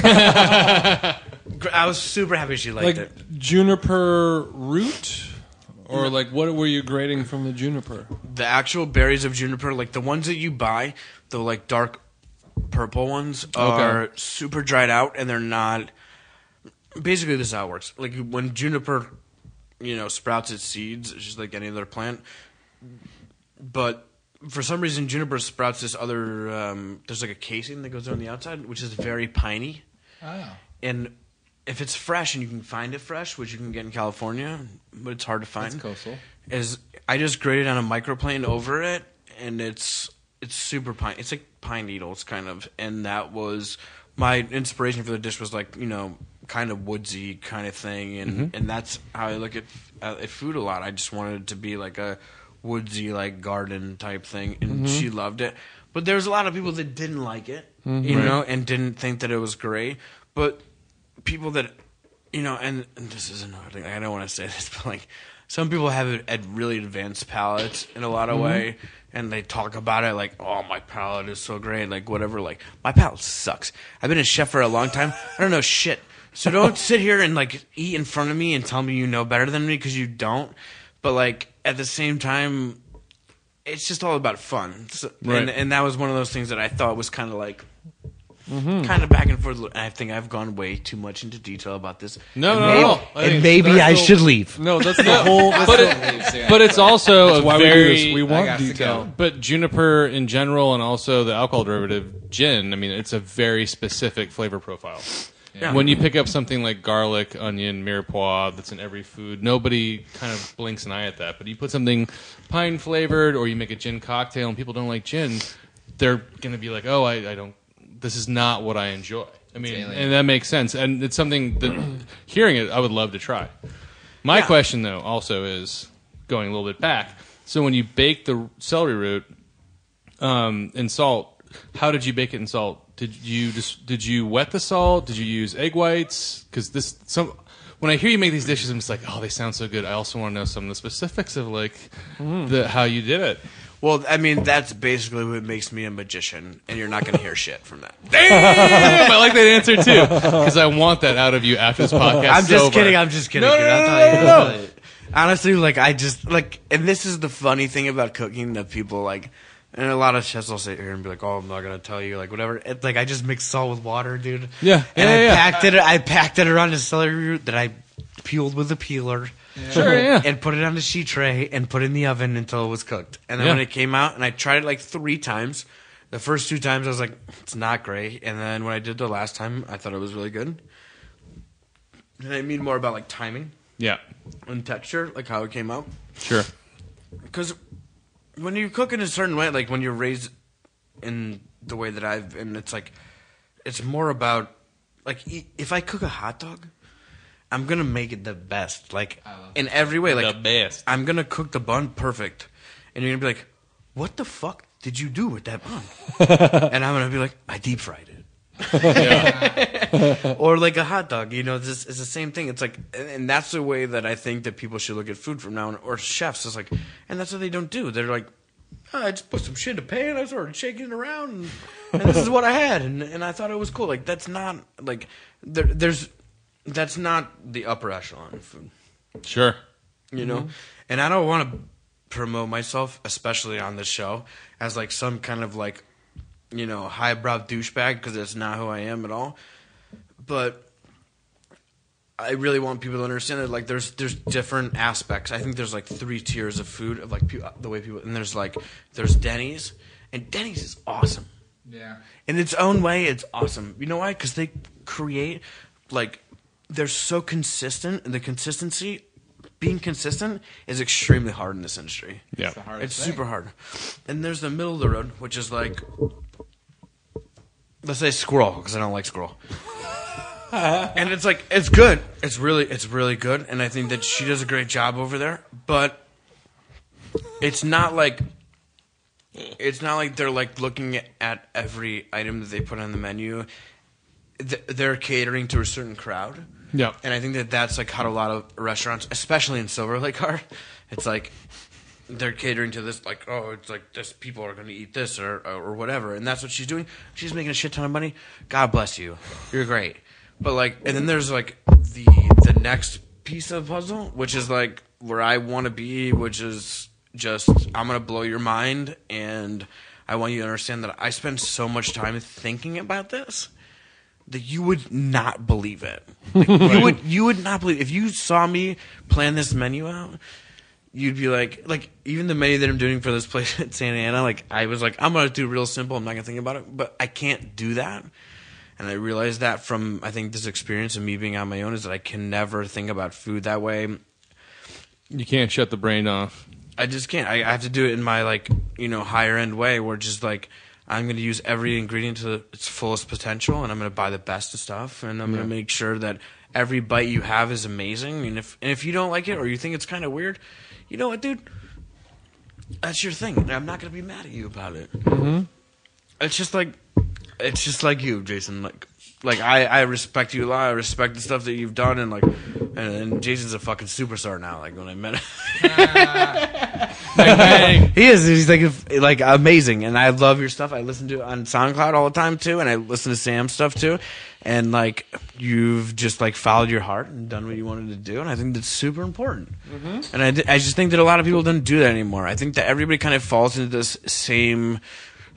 E: yeah. <laughs> <laughs> I was super happy she liked
C: Like
E: it.
C: juniper root? Or like what were you grading from the juniper?
E: The actual berries of juniper, like the ones that you buy, the like dark purple ones, are super dried out, and they're not. Basically, this is how it works. Like when juniper, you know, sprouts its seeds, it's just like any other plant. But for some reason, juniper sprouts this other. Um, there's like a casing that goes on the outside, which is very piney.
A: Oh.
E: And if it's fresh and you can find it fresh, which you can get in California, but it's hard to find.
A: That's coastal.
E: Is I just grated on a microplane over it, and it's it's super pine. It's like pine needles kind of, and that was my inspiration for the dish. Was like you know kind of woodsy kind of thing, and mm-hmm. and that's how I look at at food a lot. I just wanted it to be like a woodsy like garden type thing, and mm-hmm. she loved it. But there was a lot of people that didn't like it, mm-hmm. you know, and didn't think that it was great. But people that you know, and, and this is another thing. I don't want to say <laughs> this, but like some people have it at really advanced palates in a lot of mm-hmm. way, and they talk about it like, "Oh, my palate is so great," like whatever. Like my palate sucks. I've been a chef for a long time. I don't know shit. So don't sit here and like eat in front of me and tell me you know better than me because you don't. But like at the same time, it's just all about fun. So,
D: Right.
E: and, and that was one of those things that I thought was kind of like.
C: Mm-hmm.
E: Kind of back and forth. I think I've gone way too much into detail about this.
D: No,
E: And
D: no,
E: maybe-
D: no. I
E: And maybe I
C: the-
E: should leave.
C: No, that's <laughs> the whole
D: but it, but it's also a
C: why we do
D: very
C: this. We want detail.
D: But juniper in general, and also the alcohol derivative gin. I mean, it's a very specific flavor profile.
E: Yeah.
D: When you pick up something like garlic, onion, mirepoix that's in every food, nobody kind of blinks an eye at that. But you put something pine flavored, or you make a gin cocktail, and people don't like gin, they're going to be like, "Oh, I, I don't. This is not what I enjoy." I mean, and that makes sense. And it's something that <clears throat> hearing it, I would love to try. My
E: Yeah.
D: question, though, also is going a little bit back. So when you bake the celery root um, in salt, how did you bake it in salt? Did you just did you wet the salt? Did you use egg whites? Because this some when I hear you make these dishes, I'm just like, oh, they sound so good. I also want to know some of the specifics of like the how you did it.
E: Well, I mean, that's basically what makes me a magician, and you're not going to hear shit from that. <laughs>
D: Damn, I like that answer too because I want that out of you after this podcast.
E: I'm just
D: sober.
E: kidding. I'm just kidding.
D: No,
E: dude.
D: no, no, no, no, no.
E: Honestly, like I just like, and this is the funny thing about cooking that people like And a lot of chefs will sit here and be like, "Oh, I'm not gonna tell you, like whatever." It's like I just mixed salt with water, dude.
C: Yeah,
E: and
C: yeah,
E: I
C: yeah.
E: packed it. I packed it around a celery root that I peeled with a peeler.
C: Sure, yeah.
E: And put it on the sheet tray and put it in the oven until it was cooked. And then
C: Yeah.
E: when it came out, and I tried it like three times. The first two times I was like, "It's not great," and then when I did the last time, I thought it was really good. And I mean more about like timing
D: Yeah,
E: and texture, like how it came out
D: sure.
E: because when you cook in a certain way, like when you're raised in the way that I've, and it's like, it's more about like e- if I cook a hot dog, I'm gonna make it the best, like in every way, like
D: The best.
E: I'm gonna cook the bun perfect, and you're gonna be like, "What the fuck did you do with that bun?" <laughs> and I'm gonna be like, "I deep fried it." <laughs> or like a hot dog, you know, this is the same thing. It's like, and- and that's the way that I think that people should look at food from now on, or chefs. It's like, and that's what they don't do. They're like, oh, I just put some shit in a pan, I started shaking it around, and, and this is what I had, and and I thought it was cool. Like that's not like there, there's that's not the upper echelon of food
D: Sure.
E: you know mm-hmm. and i don't want to promote myself especially on this show as like some kind of like you know highbrow douchebag because it's not who i am at all but i really want people to understand that like there's there's different aspects i think there's like three tiers of food of like people, the way people and there's like there's denny's and denny's is awesome
A: Yeah.
E: in its own way, it's awesome. You know why? Because they create like they're so consistent, and the consistency, being consistent, is extremely hard in this industry.
D: Yeah.
A: It's the hardest
E: It's
A: thing.
E: super hard. And there's the middle of the road, which is like, let's say Sqirl, because I don't like Sqirl. <laughs> and it's like it's good. It's really it's really good, and I think that she does a great job over there. But it's not like it's not like they're like looking at every item that they put on the menu. Th- They're catering to a certain crowd.
D: Yeah.
E: And I think that that's like how a lot of restaurants, especially in Silver Lake, are. It's like they're catering to this, like, oh, it's like this people are going to eat this or, or whatever, and that's what she's doing. She's making a shit ton of money. God bless you, you're great. But like, and then there's like the the next piece of puzzle, which is like where I want to be, which is just I'm gonna blow your mind, and I want you to understand that I spend so much time thinking about this that you would not believe it. Like, you <laughs> would you would not believe if you saw me plan this menu out. You'd be like, like even the menu that I'm doing for this place <laughs> at Santa Ana. Like I was like, I'm gonna do real simple. I'm not gonna think about it, but I can't do that. And I realized that from I think this experience of me being on my own is that I can never think about food that way.
D: You can't shut the brain off.
E: I just can't. I, I have to do it in my like you know higher end way, where just like I'm going to use every ingredient to its fullest potential, and I'm going to buy the best of stuff, and I'm going to make sure that every bite you have is amazing. And if and if you don't like it or you think it's kind of weird, you know what, dude? That's your thing. I'm not going to be mad at you about it. Mm-hmm. It's just like it's just like you, Jason. Like like I I respect you a lot. I respect the stuff that you've done, and like and, and Jason's a fucking superstar now. Like when I met him. <laughs> he is. He's like like amazing, and I love your stuff. I listen to it on SoundCloud all the time too, and I listen to Sam's stuff too. And like you've just like followed your heart and done what you wanted to do, and I think that's super important. Mm-hmm. And I, I just think that a lot of people don't do that anymore. I think that everybody kind of falls into this same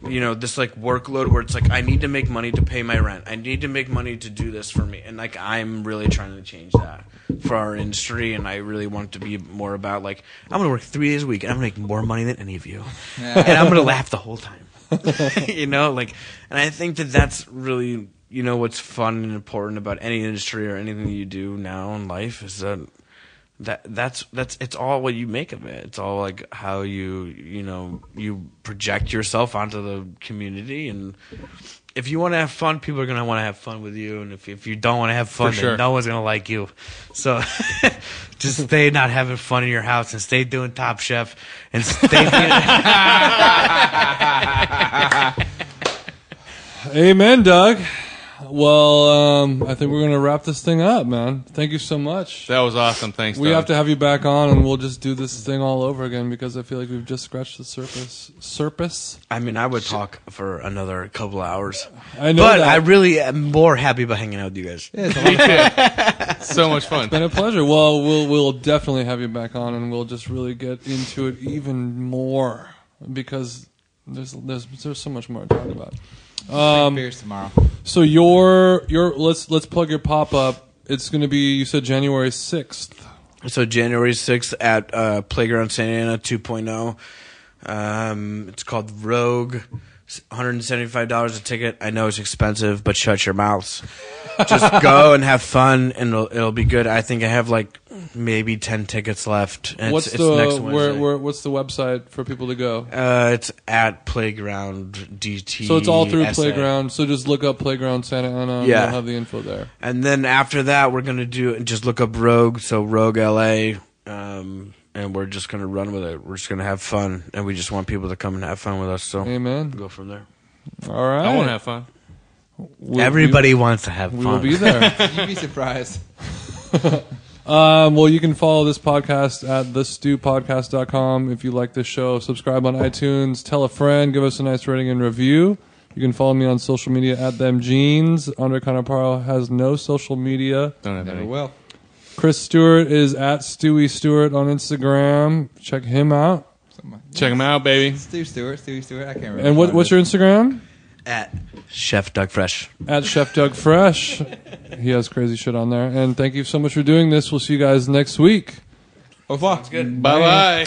E: you know this like workload where it's like i need to make money to pay my rent. I need to make money to do this for me. And like i'm really trying to change that for our industry. And i really want it to be more about like i'm gonna work three days a week and i'm gonna make more money than any of you. And i'm gonna laugh the whole time. <laughs> <laughs> You know like and i think that that's really you know what's fun and important about any industry or anything you do now in life is that that that's that's it's all what you make of it. It's all like how you you know you project yourself onto the community, and if you want to have fun, people are gonna want to have fun with you, and if if you don't want to have fun,
D: sure.
E: then no one's gonna like you. So <laughs> just stay not having fun in your house and stay doing Top Chef and stay. <laughs> <laughs>
C: Amen, Doug. Well, um, I think we're going to wrap this thing up, man. Thank you so much.
D: That was awesome. Thanks.
C: We
D: Doug.
C: have to have you back on, and we'll just do this thing all over again because I feel like we've just scratched the surface. Surface.
E: I mean, I would talk for another couple of hours,
C: I know
E: but
C: that.
E: I really am more happy about hanging out with you guys.
D: Yeah, <laughs> so much fun.
C: been a pleasure. Well, we'll we'll definitely have you back on, and we'll just really get into it even more because There's there's there's so much more to talk about.
A: Um, beers tomorrow.
C: So your your let's let's plug your pop up. It's going to be you said January sixth.
E: So January 6th at uh, Playground Santa Ana 2.0. Um, it's called Rogue. It's $175 a ticket. I know it's expensive, but shut your mouths. Just go and have fun, and it'll, it'll be good. I think I have like maybe 10 tickets left. And
C: What's
E: it's,
C: the
E: it's next
C: where, where what's the website for people to go?
E: Uh, it's at Playground DT.
C: So it's all through. Playground. So just look up Playground Santa Ana. And
E: Yeah.
C: they'll have the info there.
E: And then after that, we're gonna do just look up Rogue. So Rogue LA, um, and we're just gonna run with it. We're just gonna have fun, and we just want people to come and have fun with us. So
C: Amen.
E: go from there.
C: All right.
D: I want to have fun.
C: We'll
E: Everybody wants to have
C: fun. We will be there. <laughs> <laughs>
A: You'd be surprised. <laughs>
C: Um, well, you can follow this podcast at thestewpodcast.com. If you like this show, subscribe on iTunes, tell a friend, give us a nice rating and review. You can follow me on social media at them jeans. Andre Conaparo has no social media.
D: Don't have
A: Never
D: any.
A: will.
C: Chris Stewart is at Stewie Stewart on Instagram. Check him out.
D: Check him out, baby.
A: Stu Stewart, Stewie Stewart. I can't remember.
C: And what, what's your Instagram?
E: at Chef Doug Fresh.
C: At Chef Doug Fresh. He has crazy shit on there. And thank you so much for doing this. We'll see you guys next week.
A: Au revoir.
D: Bye bye.